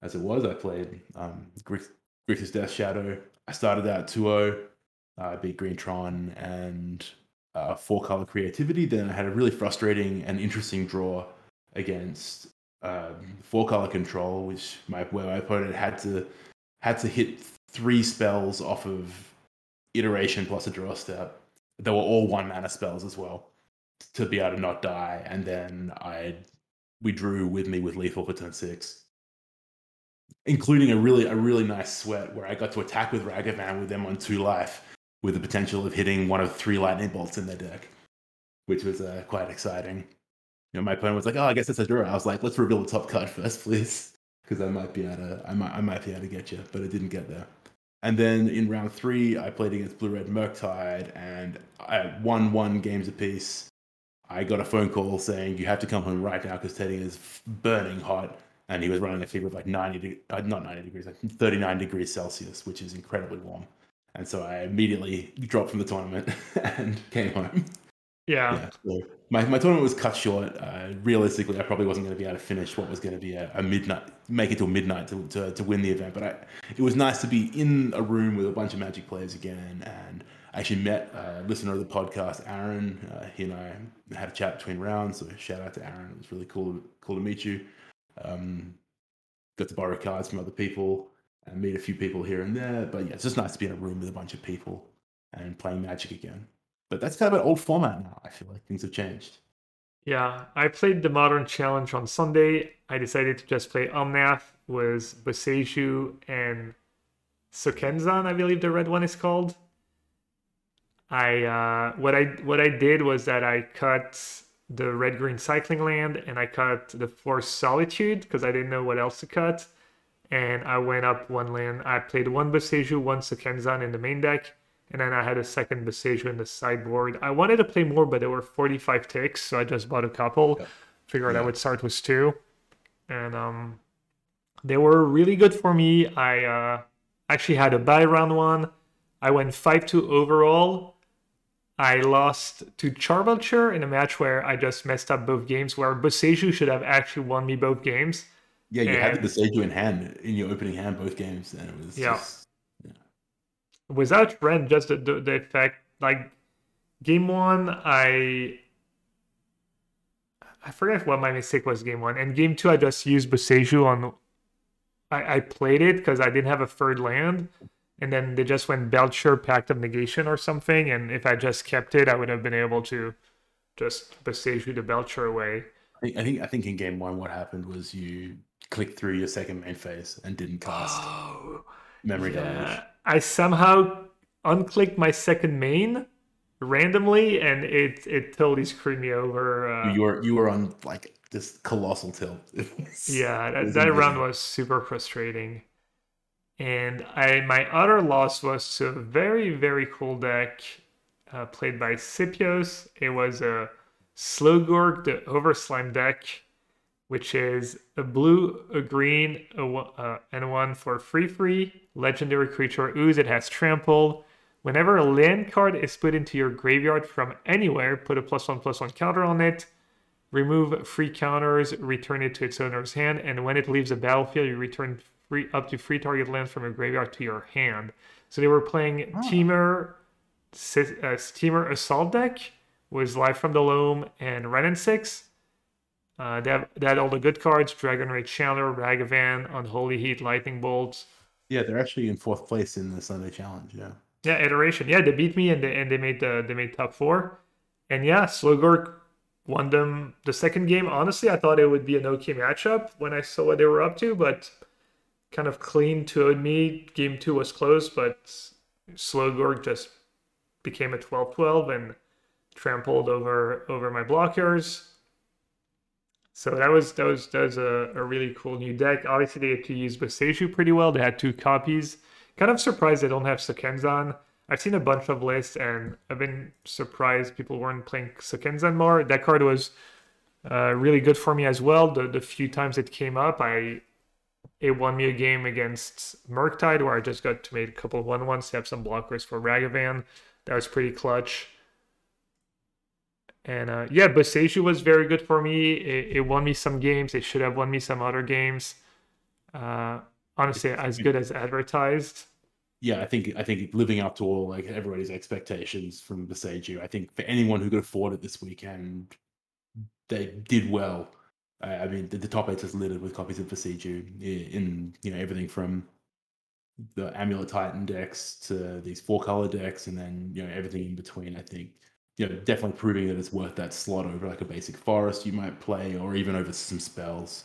As it was, I played um, Grix- Grixis Death Shadow. I started out 2 0. I beat Greentron and uh, four color creativity. Then I had a really frustrating and interesting draw against um, four color control, which my where my opponent had to had to hit three spells off of iteration plus a draw step. They were all one mana spells as well to be able to not die. And then I we drew with me with lethal for turn six, including a really a really nice sweat where I got to attack with Ragavan with them on two life, with the potential of hitting one of three lightning bolts in their deck, which was uh, quite exciting. You know, my opponent was like, "Oh, I guess it's a draw." I was like, "Let's reveal the top card first, please." Because I might be able to, I might, I might be able to get you, but it didn't get there. And then in round three, I played against Blue Red Murktide, and I won one games apiece. I got a phone call saying you have to come home right now because Teddy is burning hot, and he was running a fever of like 90, de- uh, not 90 degrees, like 39 degrees Celsius, which is incredibly warm. And so I immediately dropped from the tournament and came home. Yeah. Yeah, so my, my tournament was cut short. Uh, realistically, I probably wasn't going to be able to finish what was going to be a, a midnight, make it till midnight to, to, to win the event. But I, it was nice to be in a room with a bunch of Magic players again. And I actually met a listener of the podcast, Aaron. Uh, he and I had a chat between rounds. So shout out to Aaron. It was really cool, cool to meet you. Um, got to borrow cards from other people and meet a few people here and there. But yeah, it's just nice to be in a room with a bunch of people and playing Magic again. But that's kind of an old format now. I feel like things have changed. Yeah, I played the Modern Challenge on Sunday. I decided to just play Omnath with Boseiju and Sokenzan, I believe the red one is called. I uh, what I what I did was that I cut the red green cycling land and I cut the forest solitude because I didn't know what else to cut. And I went up one land. I played one Boseiju, one Sokenzan in the main deck and then I had a second Boseiju in the sideboard. I wanted to play more, but there were 45 ticks, so I just bought a couple. Yeah. Figured yeah. I would start with two, and um, they were really good for me. I uh, actually had a buy round one. I went five two overall. I lost to Charbelcher in a match where I just messed up both games. Where Boseiju should have actually won me both games. Yeah, you and, had the Boseiju in hand in your opening hand both games, and it was yeah. Just without Ren, just the, the, the effect like game one, I I forget what my mistake was game one, and game two I just used Boseiju on. I, I played it because I didn't have a third land, and then they just went Belcher Pact of Negation or something, and if I just kept it, I would have been able to just Boseiju the Belcher away. I think, I think I think in game one, what happened was you clicked through your second main phase and didn't cast oh, memory yeah. damage. I somehow unclicked my second main randomly, and it it totally screwed me over. Uh, you were you were on like this colossal tilt. yeah, that, that round was super frustrating. And I my other loss was to a very very cool deck uh, played by Scipios. It was a Slogurg, the Overslime deck which is a blue, a green, a, uh, and one for free free legendary creature ooze. It has trample. Whenever a land card is put into your graveyard from anywhere, put a plus one plus one counter on it. Remove free counters, return it to its owner's hand, and when it leaves the battlefield, you return free up to free target lands from your graveyard to your hand. So they were playing oh. Temur, uh, Temur Assault deck, was Life from the Loam and Wrenn and Six uh, they, have, they had all the good cards: Dragon Rage Channeler, Ragavan, Unholy Heat, Lightning Bolts. Yeah, they're actually in fourth place in the Sunday Challenge. Yeah. Yeah, iteration. Yeah, they beat me and they and they made the they made top four, and yeah, Slogurg won them the second game. Honestly, I thought it would be an okay matchup when I saw what they were up to, but kind of clean to me. Game two was close, but Slogurg just became a 12-12 and trampled over over my blockers. So that was that was that was a, a really cool new deck. Obviously, they had to use Boseiju pretty well. They had two copies. Kind of surprised they don't have Sokenzan. I've seen a bunch of lists, and I've been surprised people weren't playing Sokenzan more. That card was uh, really good for me as well. The the few times it came up, I it won me a game against Murktide where I just got to make a couple of one ones to have some blockers for Ragavan. That was pretty clutch. And uh, yeah, Boseiju was very good for me. It, it, won me some games. It should have won me some other games. Uh, honestly, as good as advertised. Yeah, I think I think living up to all like everybody's expectations from Boseiju. I think for anyone who could afford it this weekend, they did well. I mean, the, the top eight is littered with copies of Boseiju in you know everything from the Amulet Titan decks to these four color decks, and then you know everything in between. I think you know, definitely proving that it's worth that slot over like a basic forest you might play, or even over some spells.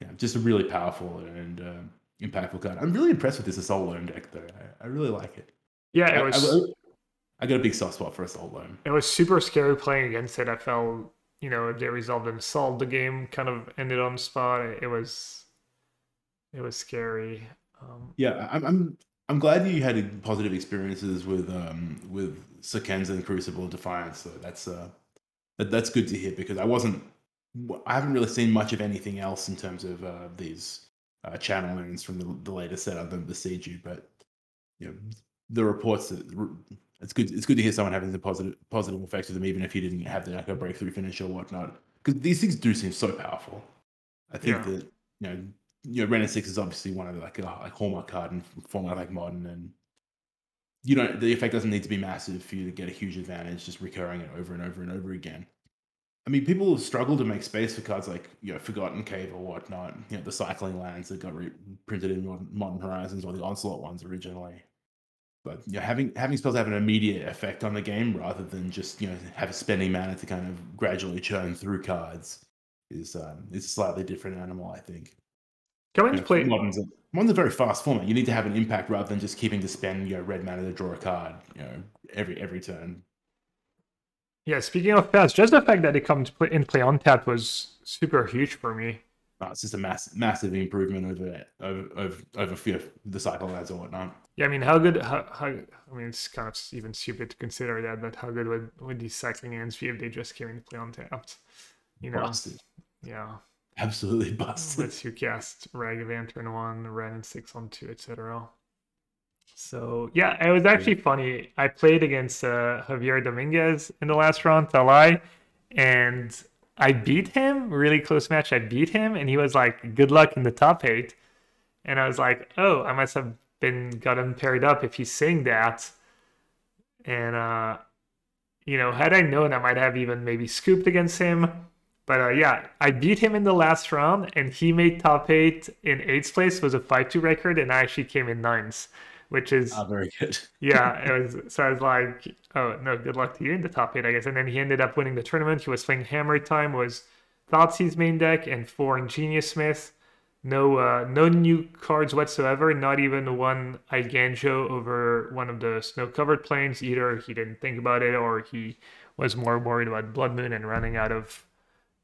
Yeah, just a really powerful and uh, impactful card. I'm really impressed with this assault loam deck, though. I, I really like it. Yeah, it was. I, I, I, got a big soft spot for assault loam. It was super scary playing against it. I felt, you know, if they resolved and solved the game, kind of ended on the spot. It, it was, it was scary. Um, yeah, I'm, I'm I'm glad you had positive experiences with um with Sokenzan and Crucible Defiance. So that's uh but that's good to hear because I wasn't. I haven't really seen much of anything else in terms of uh, these uh, channelings from the, the latest set other than Boseiju, but you know the reports that it's good. It's good to hear someone having the positive positive effects of them, even if you didn't have the like a breakthrough finish or whatnot. Because these things do seem so powerful. I think Yeah. that you know, you know, Wrenn and Six is obviously one of the, like a like hallmark card in format like modern, and you know the effect doesn't need to be massive for you to get a huge advantage just recurring it over and over and over again. I mean, people struggle to make space for cards like you know Forgotten Cave or whatnot. You know, the cycling lands that got re- printed in Modern- Modern Horizons or the Onslaught ones originally. But you know, having having spells have an immediate effect on the game rather than just you know have spending mana to kind of gradually churn through cards is um, is a slightly different animal, I think. Going to play. Modern's a very fast format. You need to have an impact rather than just keeping to spend you know red mana to draw a card you know every every turn. Yeah, speaking of fast, just the fact that it comes in play on tap was super huge for me. No, it's just a mass, massive improvement over over over, over the cycle lands or whatnot. Yeah, I mean, how good? How, how I mean, it's kind of even stupid to consider that, but how good would would these cycling ends be if they just came into play on tapped? You know, yeah. Absolutely busted. lets you cast Ragavan turn one, Wrenn and six on two, etc. So yeah, it was actually funny. I played against uh, Javier Dominguez in the last round, Talai, and I beat him. Really close match. I beat him, and he was like, "Good luck in the top eight. And I was like, "Oh, I must have been got him paired up if he's saying that." And uh, you know, had I known, I might have even maybe scooped against him. But uh, yeah, I beat him in the last round, and he made top eight in eighth place. Was a five-two record, and I actually came in ninth, which is Ah, very good. yeah. It was so I was like, oh no, good luck to you in the top eight, I guess. And then he ended up winning the tournament. He was playing Hammer Time, was Thoughtseize main deck, and four Ingenious Smith. No, uh, no new cards whatsoever. Not even one Eiganjo over one of the snow-covered plains. Either he didn't think about it, or he was more worried about Blood Moon and running out of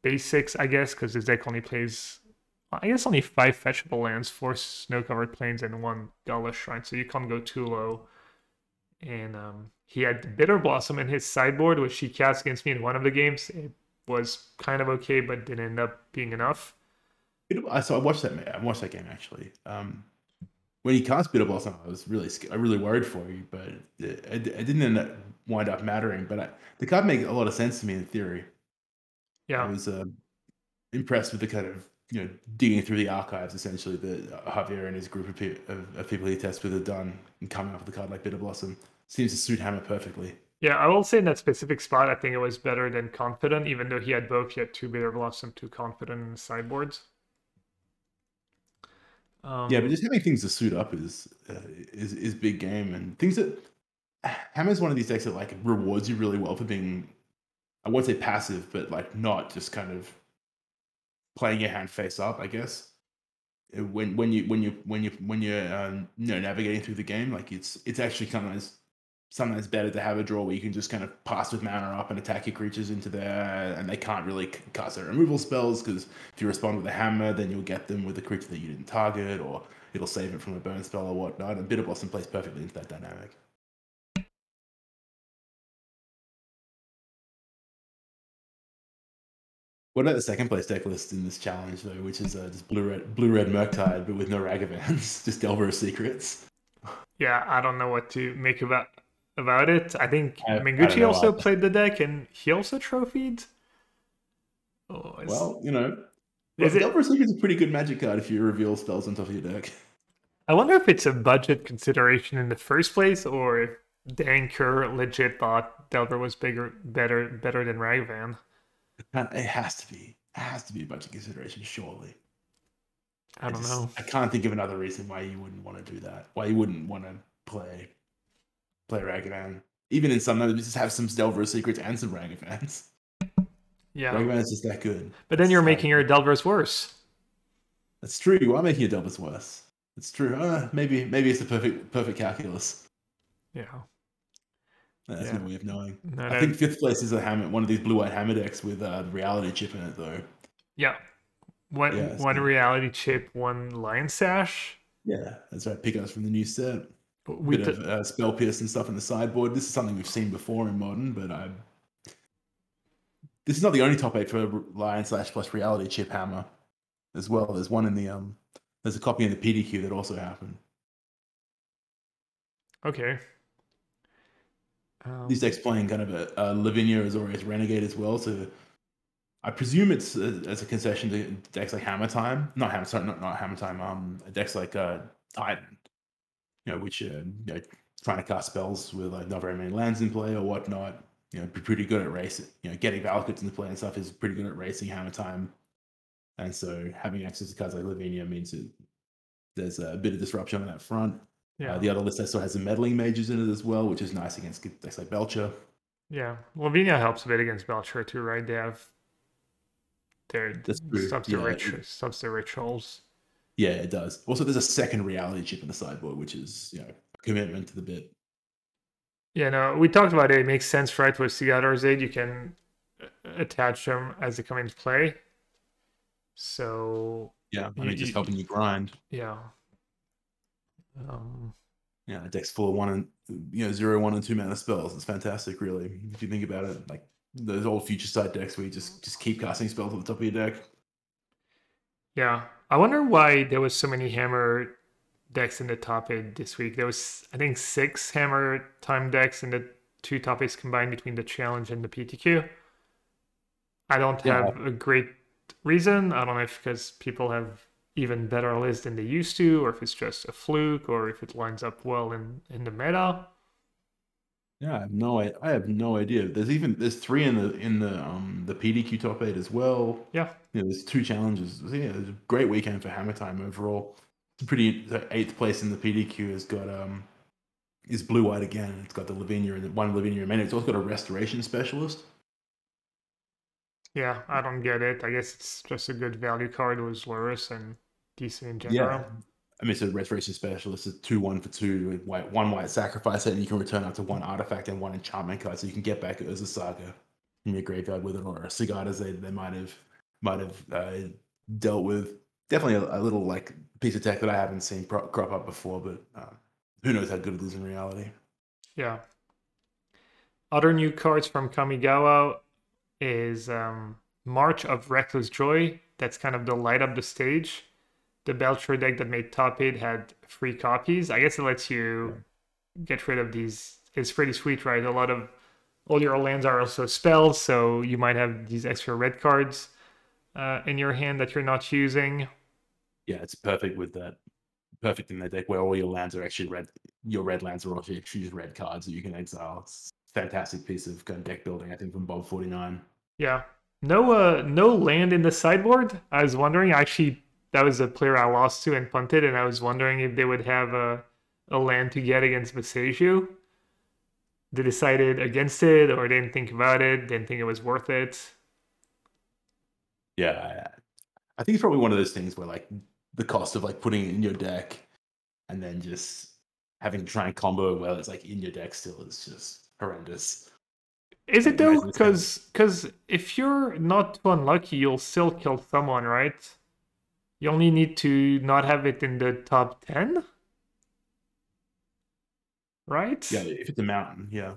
basics, I guess, because his deck only plays, I guess, only five fetchable lands, four snow-covered plains, and one Gala Shrine. So you can't go too low. And um, he had Bitterblossom in his sideboard, which he cast against me in one of the games. It was kind of okay, but didn't end up being enough. Bitter- I watched that. I watched that game actually. Um, when he cast Bitterblossom, I was really, I really worried for you, but it, it, it didn't end up wind up mattering. But I, the card made a lot of sense to me in theory. I was uh, impressed with the kind of you know digging through the archives essentially that Javier and his group of, pe- of, of people he tests with have done and coming up with a card like Bitterblossom seems to suit Hammer perfectly. yeah. I will say in that specific spot, I think it was better than Confident, even though he had both. He had two Bitterblossom, two Confident in the sideboards. Um, Yeah, but just having things to suit up is uh, is is big game and things that Hammer's one of these decks that like rewards you really well for being I won't say passive, but like not just kind of playing your hand face up. I guess Uh, when when you when you when you when you're um, you know navigating through the game, like it's it's actually sometimes sometimes better to have a draw where you can just kind of pass with mana up and attack your creatures into there, and they can't really cast their removal spells because if you respond with a hammer, then you'll get them with a creature that you didn't target, or it'll save it from a burn spell or whatnot. And Bitterblossom plays perfectly into that dynamic. What about the second place deck list in this challenge though, which is uh, just blue red blue red Murktide, but with no Ragavans, just Delver of Secrets. yeah, I don't know what to make about about it. I think I- I also either. played the deck, and he also trophied. Oh, Well, you know, Is well, it- Delver of Secrets is a pretty good magic card if you reveal spells on top of your deck. I wonder if it's a budget consideration in the first place, or if Dan Kerr legit thought Delver was bigger, better, better than Ragavan. It has to be. It has to be a budget consideration, surely. I don't just- know. I can't think of another reason why you wouldn't want to do that. Why you wouldn't want to play play Ragavan. Even in some just have some Delver's Secrets and some Ragavans. Yeah, Ragavan is just that good. but then you're making your Delvers worse. That's true. You are making your Delvers worse. It's true. Uh, maybe maybe it's the perfect perfect calculus. Yeah. That's Yeah. no way of knowing. No, I no, think fifth place is a hammer, one of these blue white hammer decks with uh, the reality chip in it, though. yeah. One Yeah, one good. reality chip, one lion sash. Yeah, that's right. Pickups from the new set. We Bit t- of uh, spell pierce and stuff in the sideboard. This is something we've seen before in modern, but I this is not the only top eight for Lion Sash plus reality chip hammer as well. There's one in the um there's a copy in the PTQ that also happened. Okay. These decks playing kind of a, a Lavinia Azorius Renegade as well. So I presume it's a, as a concession to decks like Hammer Time, not Hammer, sorry, not, not Hammer Time. Um, decks like uh, Titan, you know, which uh, you know, trying to cast spells with like not very many lands in play or whatnot. You know, be pretty good at racing. You know, getting Valakut into play and stuff is pretty good at racing Hammer Time. And so having access to cards like Lavinia means that there's a bit of disruption on that front. Yeah. Uh, the other list also has the meddling mages in it as well, which is nice against decks like Belcher. Yeah. Lavinia helps a bit against Belcher too, right? They have their true, yeah. rich rituals. Yeah, it does. Also, there's a second reality chip in the sideboard, which is you know a commitment to the bit. Yeah, no, we talked about it. It makes sense, right? With Sigarda's Aid, you can uh, attach them as they come into play. So Yeah, I You- mean, just helping you grind. yeah. Um, Yeah, a deck's full of one and you know zero, one, and two mana spells. It's fantastic, really. If you think about it, like those old Future Sight decks where you just just keep casting spells at the top of your deck. yeah. I wonder why there was so many hammer decks in the top eight this week. There was I think six hammer time decks in the two top eights combined between the challenge and the PTQ. I don't Yeah. have a great reason. I don't know if because people have even better list than they used to, or if it's just a fluke, or if it lines up well in, in the meta. Yeah, I have no, I, I have no idea. There's even there's three in the in the um the PTQ top eight as well. Yeah. You know, there's two challenges. Yeah, it was a great weekend for Hammer Time overall. It's a pretty the eighth place in the PTQ has got um is blue white again. It's got the Lavinia and the one Lavinia remaining. It's also got a restoration specialist. Yeah, I don't get it. I guess it's just a good value card with Loris and decent in general. Yeah. I mean, it's a restoration specialist. It's two one for two with white one white sacrifice and you can return up to one artifact and one enchantment card, so you can get back as a saga from your graveyard with it, or a cigar as they, they might have might have uh, dealt with. Definitely a, a little like piece of tech that I haven't seen pro- crop up before, but uh, who knows how good it is in reality. Yeah. Other new cards from Kamigawa is um, March of Reckless Joy. That's kind of the light up the stage. The Belcher deck that made top eight had free copies. I guess it lets you get rid of these. It's pretty sweet, right? A lot of all your lands are also spells, so you might have these extra red cards uh, in your hand that you're not using. Yeah, it's perfect with that. Perfect in that deck where all your lands are actually red. Your red lands are also actually just red cards that you can exile. It's a fantastic piece of kind of deck building, I think, from Bob Forty Nine. Yeah. No uh no land in the sideboard. I was wondering I actually that was a player I lost to and punted and I was wondering if they would have a a land to get against Boseiju. They decided against it or didn't think about it, didn't think it was worth it. Yeah, I, think it's probably one of those things where like the cost of like putting it in your deck and then just having to try and combo it well, it's like in your deck still is just horrendous. Is it though? it's kind of- Because because if you're not too unlucky, you'll still kill someone, right? You only need to not have it in the top ten, right? Yeah, if it's a mountain, yeah.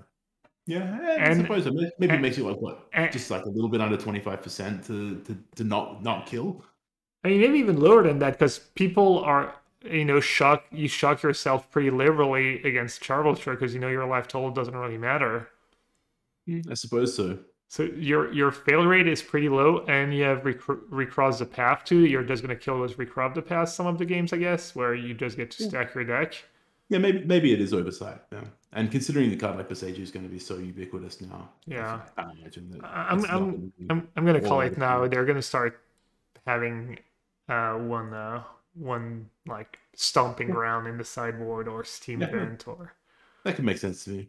Yeah, eh, I And- suppose it maybe it and- makes it like what, and- just like a little bit under twenty five percent to to to not not kill. I mean, maybe even lower than that, because people are, you know, shock you shock yourself pretty liberally against Charbelcher because you know your life total doesn't really matter. I suppose so. So your your fail rate is pretty low, and you have rec- recross the path too. You're just gonna kill those recross the path some of the games, I guess, where you just get to stack your deck. Yeah, maybe maybe it is oversight. Yeah, and considering the card like Boseiju is going to be so ubiquitous now, Yeah. I imagine that. I- I'm- I'm- gonna I'm I'm gonna call it now. They're gonna start having uh one uh one like stomping ground in the sideboard or steam Yeah. event or That could make sense to me.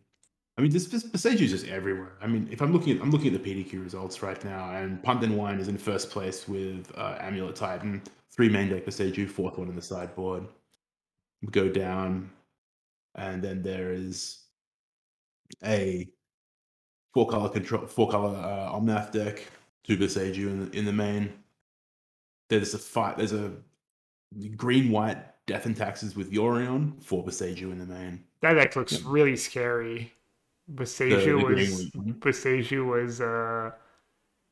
I mean, this, Boseiju is just everywhere. I mean, if I'm looking at I'm looking at the PTQ results right now, and Punt and Wine is in first place with uh, Amulet Titan, three main deck Boseiju, fourth one in the sideboard. We go down, and then there is a four color control, four color uh, Omnath deck, two Boseiju in the, in the main. There's a fight. There's a green white Death and Taxes with Yorion, four Pasage in the main. That deck looks Yeah. really scary. The was mhm. Was uh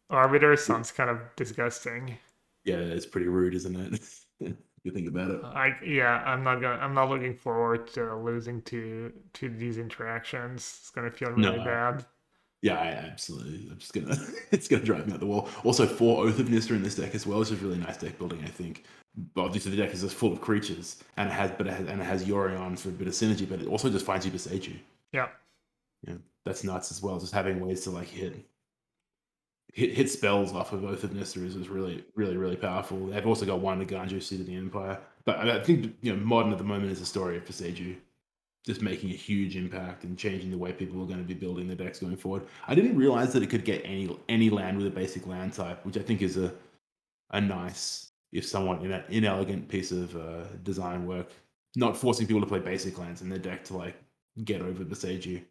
Arbiter sounds kind of disgusting. Yeah, it's pretty rude, isn't it? you think about it. I yeah, I'm not gonna. I'm not looking forward to losing to to these interactions. It's gonna feel really No. bad. Yeah, I absolutely. I'm just gonna. it's gonna drive me out the wall. Also, four Oath of Nissa in this deck as well, which is really nice deck building. I think. But obviously, the deck is just full of creatures, and it has, but it has, and it has Yorion for a bit of synergy. But it also just finds you Boseiju. Yeah. Yeah, that's nuts as well. Just having ways to like hit, hit, hit spells off of Oath of Nissa is, really, really, really powerful. They've also got one Eiganjo, Seat of the Empire. But I think you know, modern at the moment is a story of Boseiju just making a huge impact and changing the way people are going to be building their decks going forward. I didn't realize that it could get any any land with a basic land type, which I think is a a nice, if somewhat ine- inelegant piece of uh, design work. Not forcing people to play basic lands in their deck to like get over Boseiju.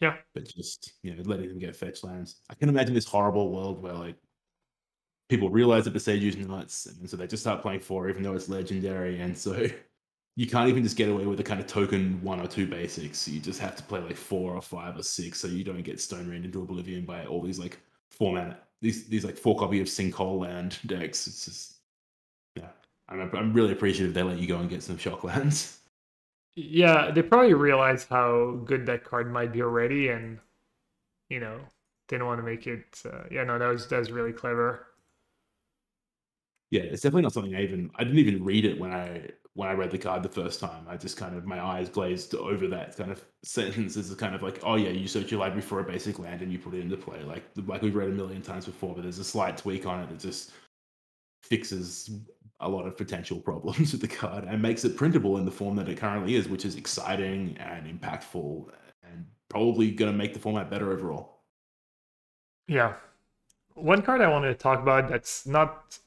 Yeah. But just you know letting them get fetch lands. I can imagine this horrible world where like people realize that the Sage is nuts, and so they just start playing four, even though it's legendary, and so you can't even just get away with the kind of token one or two basics. You just have to play like four or five or six, so you don't get stone rained into oblivion by all these like four mana, these these like four copy of sinkhole land decks. It's just yeah, I'm I'm really appreciative they let you go and get some shock lands. Yeah, they probably realized how good that card might be already, and you know didn't want to make it. Uh, yeah, no, that was that was really clever. Yeah, it's definitely not something I even I didn't even read it when I when I read the card the first time. I just kind of my eyes glazed over that kind of sentence as kind of like, oh yeah, you search your library for a basic land and you put it into play. Like like we've read a million times before, but there's a slight tweak on it that just fixes a lot of potential problems with the card and makes it printable in the form that it currently is, which is exciting and impactful and probably going to make the format better overall. Yeah. One card I wanted to talk about that's not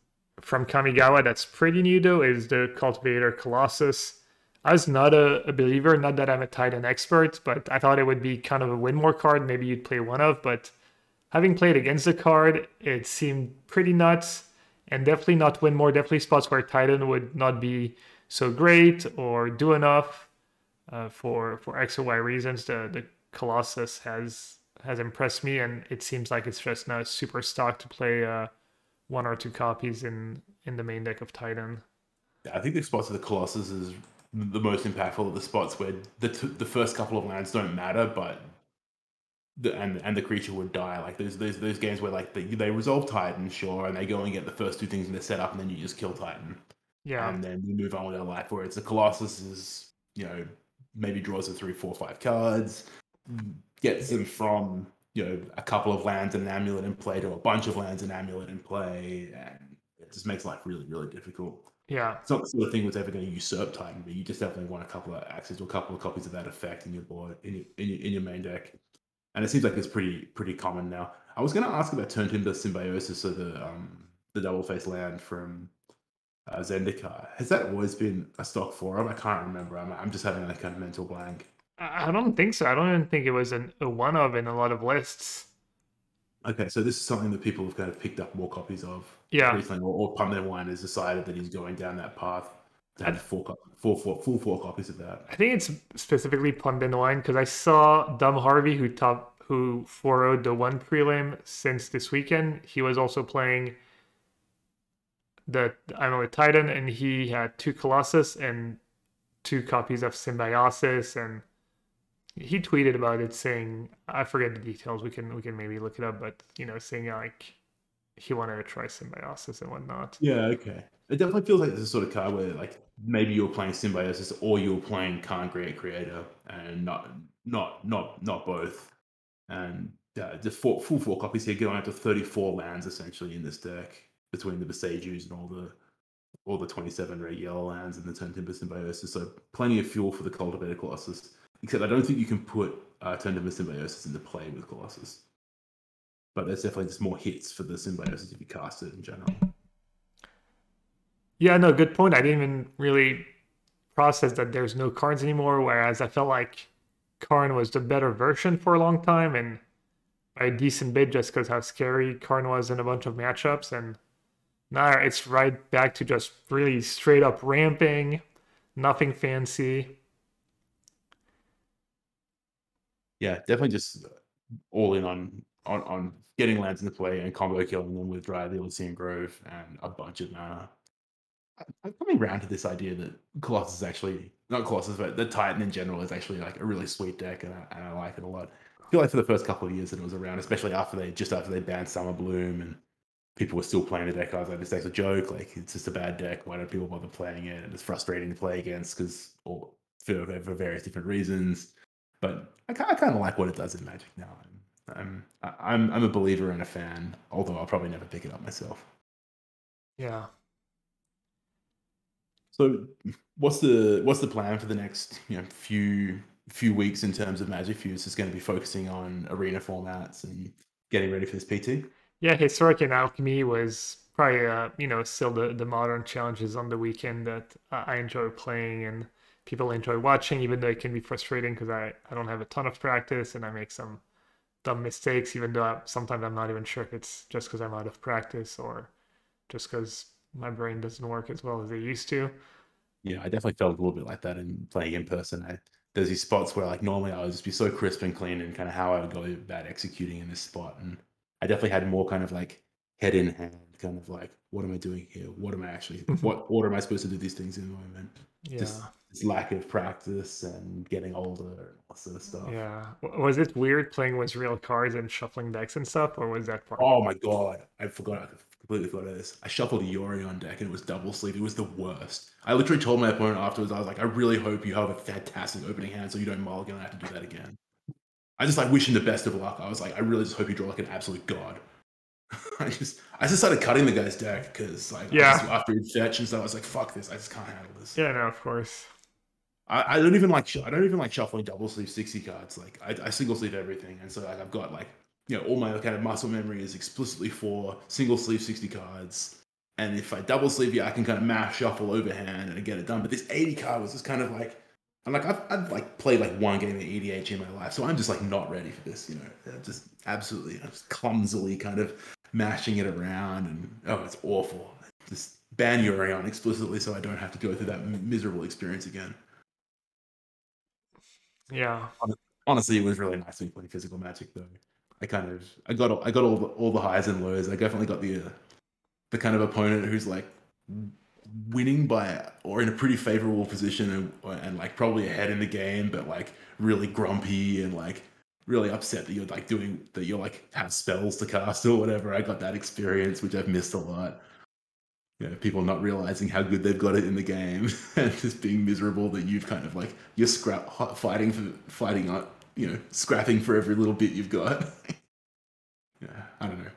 from Kamigawa that's pretty new though is the Cultivator Colossus. I was not a, a believer, not that I'm a Titan expert, but I thought it would be kind of a win more card, maybe you'd play one of, but having played against the card, it seemed pretty nuts and definitely not win more, definitely spots where Titan would not be so great or do enough uh, for for X or Y reasons. The the Colossus has has impressed me, and it seems like it's just now super stock to play uh, one or two copies in in the main deck of Titan. I think the spots of the Colossus is the most impactful of the spots where the t- the first couple of lands don't matter, but the and and the creature would die. Like there's there's those games where like they, they resolve Titan, sure, and they go and get the first two things in the setup, and then you just kill Titan, Yeah, and then we move on with our life. Where it's the Colossus is you know maybe draws a three, four, five cards, gets them from you know a couple of lands and an amulet in play to a bunch of lands and amulet in play, and it just makes life really really difficult yeah, it's not the sort of thing that's ever going to usurp Titan, but you just definitely want a couple of access to a couple of copies of that effect in your board in your, in your, in your main deck. And it seems like it's pretty pretty common now. I was going to ask about Turntimber Symbiosis, so the um the double face land from uh, Zendikar. Has that always been a stock forum? I can't remember. I'm, I'm just having that kind of mental blank. I don't think so. I don't even think it was an, a one of in a lot of lists. Okay, so this is something that people have kind of picked up more copies of Yeah, recently, or, or Pumden Wine has decided that he's going down that path have four, four, four, full four copies of that. I think it's specifically Pundin Wine because I saw Dumb Harvey who top who 4 the one prelim since this weekend. He was also playing the Amulet Titan and he had two Colossus and two copies of Symbiosis and he tweeted about it saying I forget the details. We can we can maybe look it up, but you know, saying like he wanted to try Symbiosis and whatnot. Yeah, okay. It definitely feels like this is sort of card where like maybe you're playing Symbiosis or you're playing Can't Create Creator and not not not not both. And yeah, just four, full four copies here, going up to 34 lands essentially in this deck between the Boseijus and all the all the 27 red yellow lands and the Turntimber Symbiosis. So plenty of fuel for the Cultivator Colossus. Except I don't think you can put uh, Turntimber Symbiosis into play with Colossus. But there's definitely just more hits for the Symbiosis if you cast it in general. Yeah, no, good point. I didn't even really process that there's no cards anymore, whereas I felt like Karn was the better version for a long time and by a decent bit just because how scary Karn was in a bunch of matchups. And now it's right back to just really straight up ramping, nothing fancy. yeah, definitely just all in on on on getting lands into play and combo killing them with Dryad the Ilysian Grove and a bunch of mana. I'm coming around to this idea that Colossus is actually not Colossus, but the Titan in general is actually like a really sweet deck, and I, and I like it a lot. I feel like for the first couple of years that it was around, especially after they just after they banned Summer Bloom and people were still playing the deck, I was like, this deck's a joke. Like it's just a bad deck. Why don't people bother playing it? And it's frustrating to play against because or for, for various different reasons. But I, I kind of like what it does in Magic now. I'm I'm I'm I'm a believer and a fan, although I'll probably never pick it up myself. Yeah. So, what's the what's the plan for the next you know few few weeks in terms of Magic Fuse? Is going to be focusing on arena formats and getting ready for this PT. Yeah, Historic and Alchemy was probably uh, you know still the the modern challenges on the weekend that uh, I enjoy playing and people enjoy watching, even though it can be frustrating because I I don't have a ton of practice and I make some dumb mistakes, even though I, sometimes I'm not even sure if it's just because I'm out of practice or just because my brain doesn't work as well as it used to. Yeah, I definitely felt a little bit like that in playing in person. I, there's these spots where like normally I would just be so crisp and clean and kind of how I would go about executing in this spot, and I definitely had more kind of like head in hand, kind of like what am I doing here? What am I actually? what order am I supposed to do these things in the moment? Yeah. Just this lack of practice and getting older and all sort of stuff. Yeah. Was it weird playing with real cards and shuffling decks and stuff, or was that part? Oh my god, I forgot. I completely forgot this. I shuffled Yorion deck and it was double sleeve. It was the worst. I literally told my opponent afterwards, I was like, I really hope you have a fantastic opening hand so you don't mulligan and I have to do that again. I just like wish him the best of luck. I was like, I really just hope you draw like an absolute god. I just I just started cutting the guy's deck because like Yeah. just- after he'd fetch and stuff, I was like, fuck this, I just can't handle this. Yeah, no, of course. I, I don't even like I don't even like shuffling double sleeve sixty cards. Like I, I single sleeve everything, and so like I've got like you know all my kind of muscle memory is explicitly for single sleeve sixty cards. And if I double sleeve, yeah, I can kind of mash shuffle overhand and get it done. But this eighty card was just kind of like, I'm like I've, I've like played like one game of EDH in my life, so I'm just like not ready for this. You know, just absolutely I'm just clumsily kind of mashing it around, and oh, it's awful. Just ban Yorion explicitly so I don't have to go through that m- miserable experience again Yeah. honestly, it was really nice to be playing physical magic though. I kind of I got all- I got all the, all the highs and lows. I definitely got the uh, the kind of opponent who's like winning by or in a pretty favorable position and, and like probably ahead in the game, but like really grumpy and like really upset that you're like doing that you're like have spells to cast or whatever. I got that experience, which I've missed a lot. You know, people not realizing how good they've got it in the game and just being miserable that you've kind of like you're scrap fighting for fighting you know, scrapping for every little bit you've got. yeah, I don't know.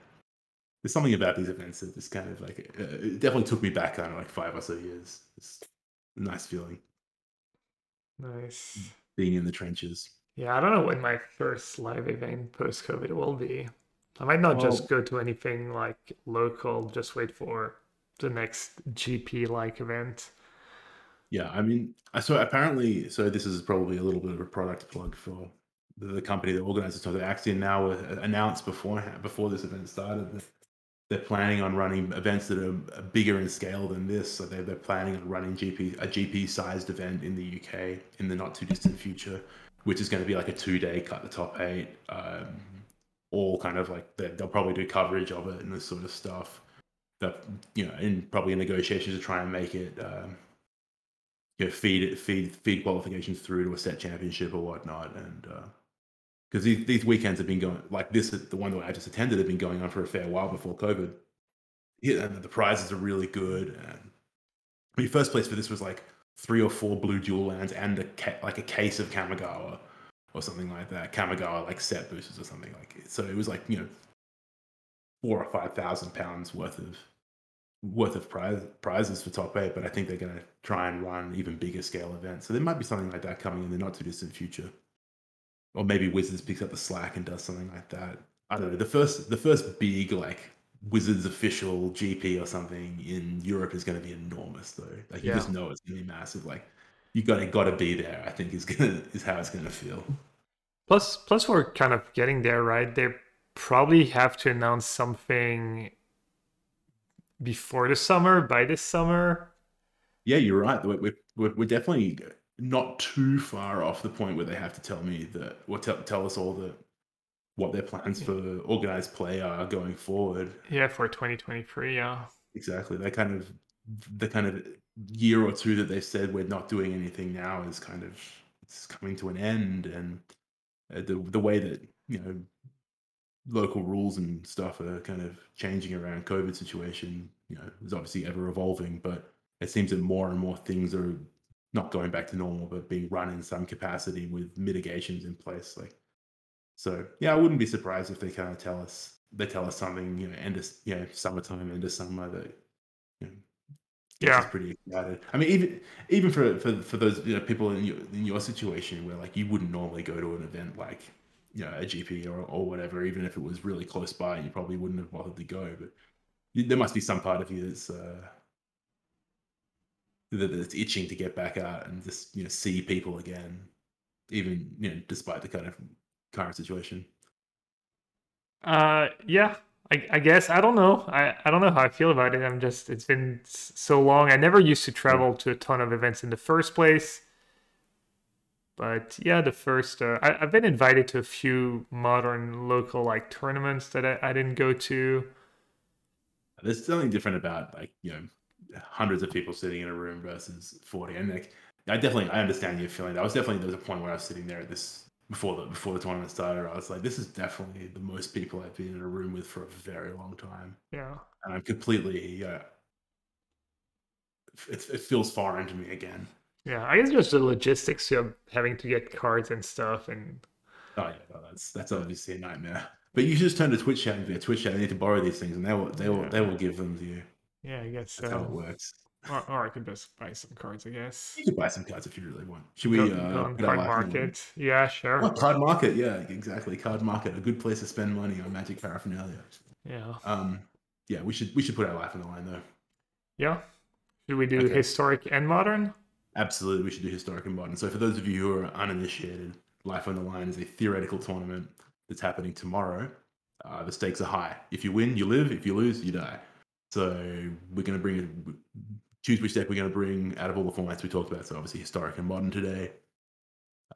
There's something about these events that just kind of like uh, it definitely took me back kind of like five or so years. It's a nice feeling Nice. being in the trenches. Yeah, I don't know when my first live event post COVID will be. I might not just go to anything like local, just wait for the next GP like event. Yeah, I mean, so apparently, so this is probably a little bit of a product plug for the, the company that organizes. They actually now uh, announced beforehand before this event started that they're planning on running events that are bigger in scale than this. So they're, they're planning on running GP a GP sized event in the UK in the not too distant future, which is going to be like a two day cut the top eight, um, all kind of like they- they'll probably do coverage of it and this sort of stuff. That you know, in probably negotiations to try and make it. Um, you know, feed feed feed qualifications through to a set championship or whatnot, and because these, these weekends have been going like this, the one that I just attended, have been going on for a fair while before COVID. Yeah, and the prizes are really good. And I mean, first place for this was like three or four blue dual lands and a ca- like a case of Kamigawa or something like that. Kamigawa like set boosters or something like it. So it was like you know four or five thousand pounds worth of worth of prize, prizes for top eight, but I think they're going to try and run even bigger scale events. So there might be something like that coming in the not too distant future, or maybe Wizards picks up the slack and does something like that. I don't know. The first, the first big like Wizards official GP or something in Europe is going to be enormous, though. Like you Yeah. just know it's going to be massive. Like you got to got to be there. I think is gonna is how it's going to feel. Plus, plus we're kind of getting there, right? They probably have to announce something before the summer, by this summer. Yeah, you're right. We're, we're, we're definitely not too far off the point where they have to tell me that, or tell, tell us all that what their plans for organized play are going forward. Yeah, for 2023, yeah. Exactly. That kind of the kind of year or two that they've said we're not doing anything now is kind of it's coming to an end, and uh, the the way that you know local rules and stuff are kind of changing around COVID situation, you know, is obviously ever evolving, but it seems that more and more things are not going back to normal, but being run in some capacity with mitigations in place. Like, so yeah, I wouldn't be surprised if they kind of tell us they tell us something, you know, end of you know summertime, end of summer that you know, yeah, pretty excited. I mean, even even for for for those you know people in your in your situation where like you wouldn't normally go to an event like you know a GP or or whatever, even if it was really close by, you probably wouldn't have bothered to go. But there must be some part of you that's uh, that it's itching to get back out and just you know see people again, even you know despite the kind of current situation. Uh, yeah, I, I guess I don't know. I, I don't know how I feel about it. I'm just it's been so long. I never used to travel to a ton of events in the first place. But yeah, the first uh, I, I've been invited to a few modern local like tournaments that I, I didn't go to. There's something different about like you know hundreds of people sitting in a room versus 40. And like, I definitely, I understand your feeling. That was definitely, there was a point where I was sitting there at this, before the, before the tournament started, I was like, this is definitely the most people I've been in a room with for a very long time. Yeah. And I'm completely, uh, it, it feels foreign to me again. Yeah, I guess just the logistics of having to get cards and stuff, and oh yeah, no, that's that's obviously a nightmare. But you just turn to Twitch chat and be a Twitch chat. I need to borrow these things, and they will they will yeah. they will give them to you. Yeah, I guess That's how it works. Or, or I could just buy some cards, I guess. You could buy some cards if you really want. Should we? Go, uh, go on Cardmarket. Yeah, sure. Oh, card market. Yeah, exactly. Cardmarket, a good place to spend money on Magic paraphernalia. Yeah. Um. Yeah, we should we should put our life on the line though. Yeah. Should we do okay. historic and modern? Absolutely, we should do historic and modern. So for those of you who are uninitiated, Life on the Line is a theoretical tournament that's happening tomorrow. Uh, the stakes are high. If you win, you live. If you lose, you die. So we're going to bring choose which deck we're going to bring out of all the formats we talked about. So obviously historic and modern today.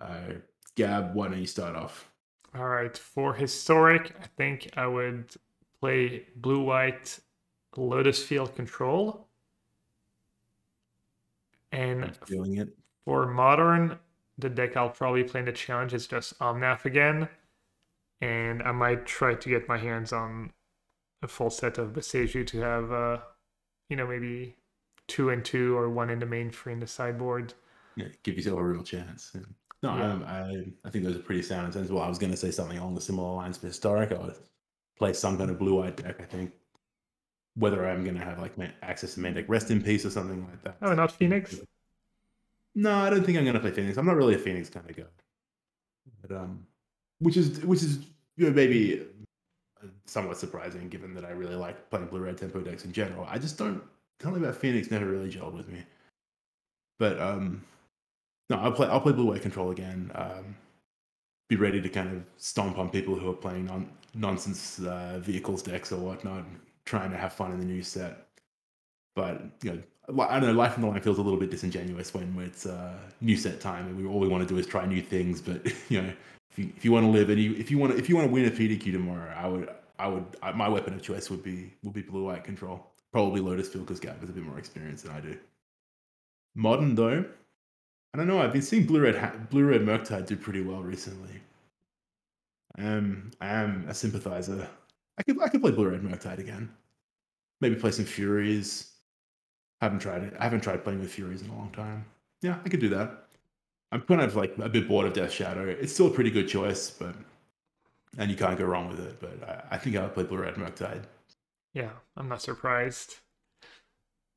Uh, Gab, why don't you start off? All right, for historic, I think I would play blue white Lotus Field Control. And feeling it. For modern, the deck I'll probably play in the challenge is just Omnath again. And I might try to get my hands on a full set of Boseiju to have, uh, you know, maybe two and two or one in the main free in the sideboard. Yeah, give yourself a real chance. No, yeah. I, I, I think those are pretty sound and sensible. I was going to say something along the similar lines for historic. I would play some kind of blue eyed deck. I think whether I'm going to have like access to main deck rest in peace or something like that. Oh, not Phoenix. No, I don't think I'm going to play Phoenix. I'm not really a Phoenix kind of guy. But um, which is which is you know maybe somewhat surprising given that I really like playing blue red tempo decks in general. I just don't something about Phoenix never really gelled with me. But um no, I'll play I'll play blue white control again. Um be ready to kind of stomp on people who are playing non nonsense uh, vehicles decks or whatnot, trying to have fun in the new set. But you know, I don't know. Life on the line feels a little bit disingenuous when it's uh, new set time, and we all we want to do is try new things. But you know, if you, if you want to live and you, if you want to if you want to win a PTQ tomorrow, I would I would I, my weapon of choice would be would be blue white control. Probably Lotus Field because Gab has a bit more experience than I do. Modern though, I don't know. I've been seeing blue red blue red Murktide do pretty well recently. Am I am a sympathizer. I could I could play blue red Murktide again. Maybe play some Furies. I haven't tried it. I haven't tried playing with Furies in a long time. Yeah, I could do that. I'm kind of like a bit bored of Death Shadow. It's still a pretty good choice, but and you can't go wrong with it. But I, I think I'll play Blue Red Murktide. Yeah, I'm not surprised.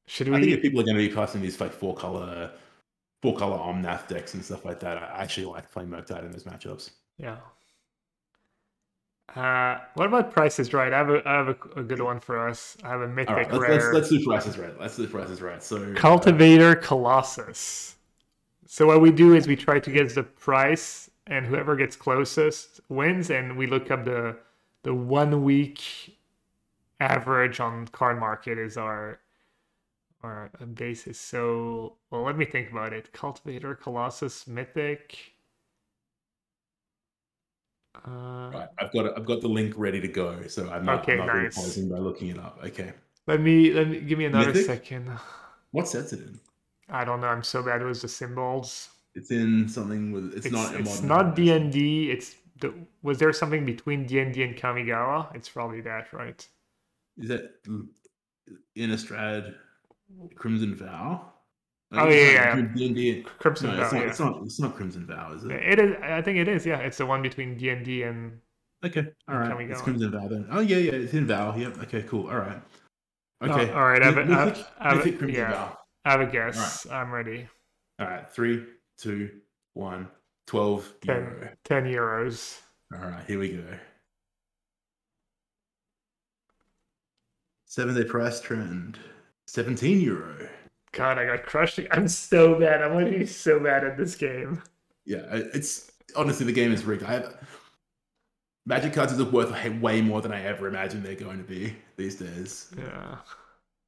Should we? I think if people are going to be casting these like four color, four color Omnath decks and stuff like that, I actually like playing Murktide in those matchups. Yeah. Uh, what about prices right? I have a, I have a, a good one for us. I have a mythic right, let's, rare. Let's, let's, do prices right. Let's do prices right. So cultivator uh, colossus. So what we do is we try to get the price, and whoever gets closest wins. And we look up the the one week average on Cardmarket is our our basis. So well, let me think about it. Cultivator, Colossus, Mythic. Uh, Right, I've got it, I've got the link ready to go, so I'm not, Okay, I'm not nice. pausing by looking it up. Okay, let me let me give me another Mythic? second. what sets it in? I don't know. I'm so bad with the symbols. It's in something with. It's, It's not. a it's not. D and D. It's the, was there something between D and D and Kamigawa? It's probably that, right? Is that Innistrad Crimson Vow? Oh, yeah, yeah. D and D. Crimson No, Vow. it's not, yeah. it's not. It's not Crimson Vow, is it? It is. I think it is. Yeah, it's the one between D and D and Okay, all right. Kamigawa. It's Crimson Vow then. Oh yeah, yeah. It's in Vow. Yep. Okay, cool. All right. Oh, Okay. all right, I have a- I- Mythic, have a- Mythic Crimson yeah. Vow. I have a guess. I'm ready. All right. Three, two, one. Twelve Ten, euro. 10 euros. All right, here we go. Seven day price trend. 17 euro. God, I got crushed. I'm so bad. I'm going to be so bad at this game. Yeah, it's honestly the game is rigged. I have Magic cards are worth way- way more than I ever imagined they're going to be these days. Yeah.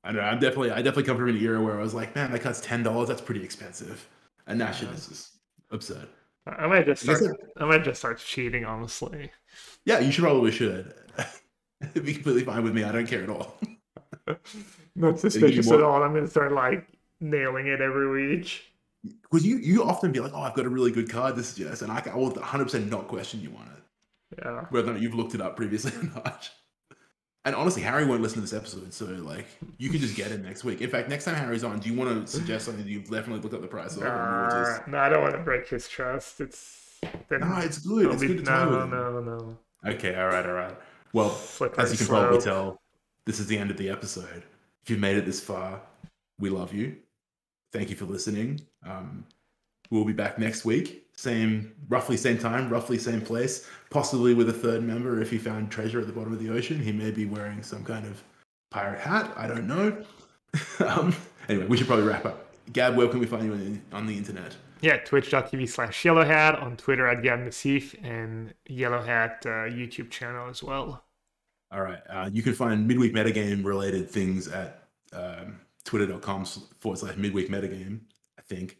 I don't know. I'm definitely, I definitely come from an era where I was like, man, that card's ten dollars. That's pretty expensive. And now shit Yeah. is just absurd. I might just I guess start. I might just start cheating. Honestly, Yeah, you should probably should. It'd be completely fine with me. I don't care at all. not suspicious more- at all. I'm gonna start like nailing it every week. Because you, you often be like, oh, I've got a really good card. This is just, and I, I will 100% not question you on it. Yeah. whether or not you've looked it up previously or not. And honestly, Harry won't listen to this episode, so like you can just get it next week. In fact, next time Harry's on, do you want to suggest something that you've definitely looked up the price of? just- no, I don't want to break his trust. It's then No, it's good. It's be- good to with no, him. no, no. Okay, all right, all right. Well, Slippery as you can probably tell, this is the end of the episode. If you've made it this far, we love you. Thank you for listening. Um, we'll be back next week, same, roughly same time, roughly same place, possibly with a third member. If he found treasure at the bottom of the ocean, he may be wearing some kind of pirate hat. I don't know. um, anyway, we should probably wrap up. Gab, where can we find you on the, on the internet? Yeah, twitch.tv slash yellowhat, on Twitter at Gab Nassif, and Yellowhat uh, YouTube channel as well. All right. Uh, you can find midweek metagame related things at um, twitter.com forward slash midweek metagame, I think.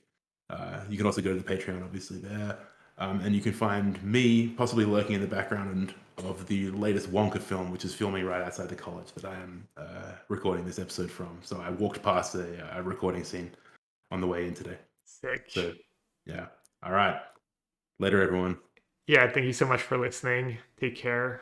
Uh, you can also go to the Patreon, obviously, there. Um, and you can find me possibly lurking in the background of the latest Wonka film, which is filming right outside the college that I am uh, recording this episode from. So I walked past a, a recording scene on the way in today. Sick. So, yeah. All right. Later, everyone. yeah, thank you so much for listening. Take care.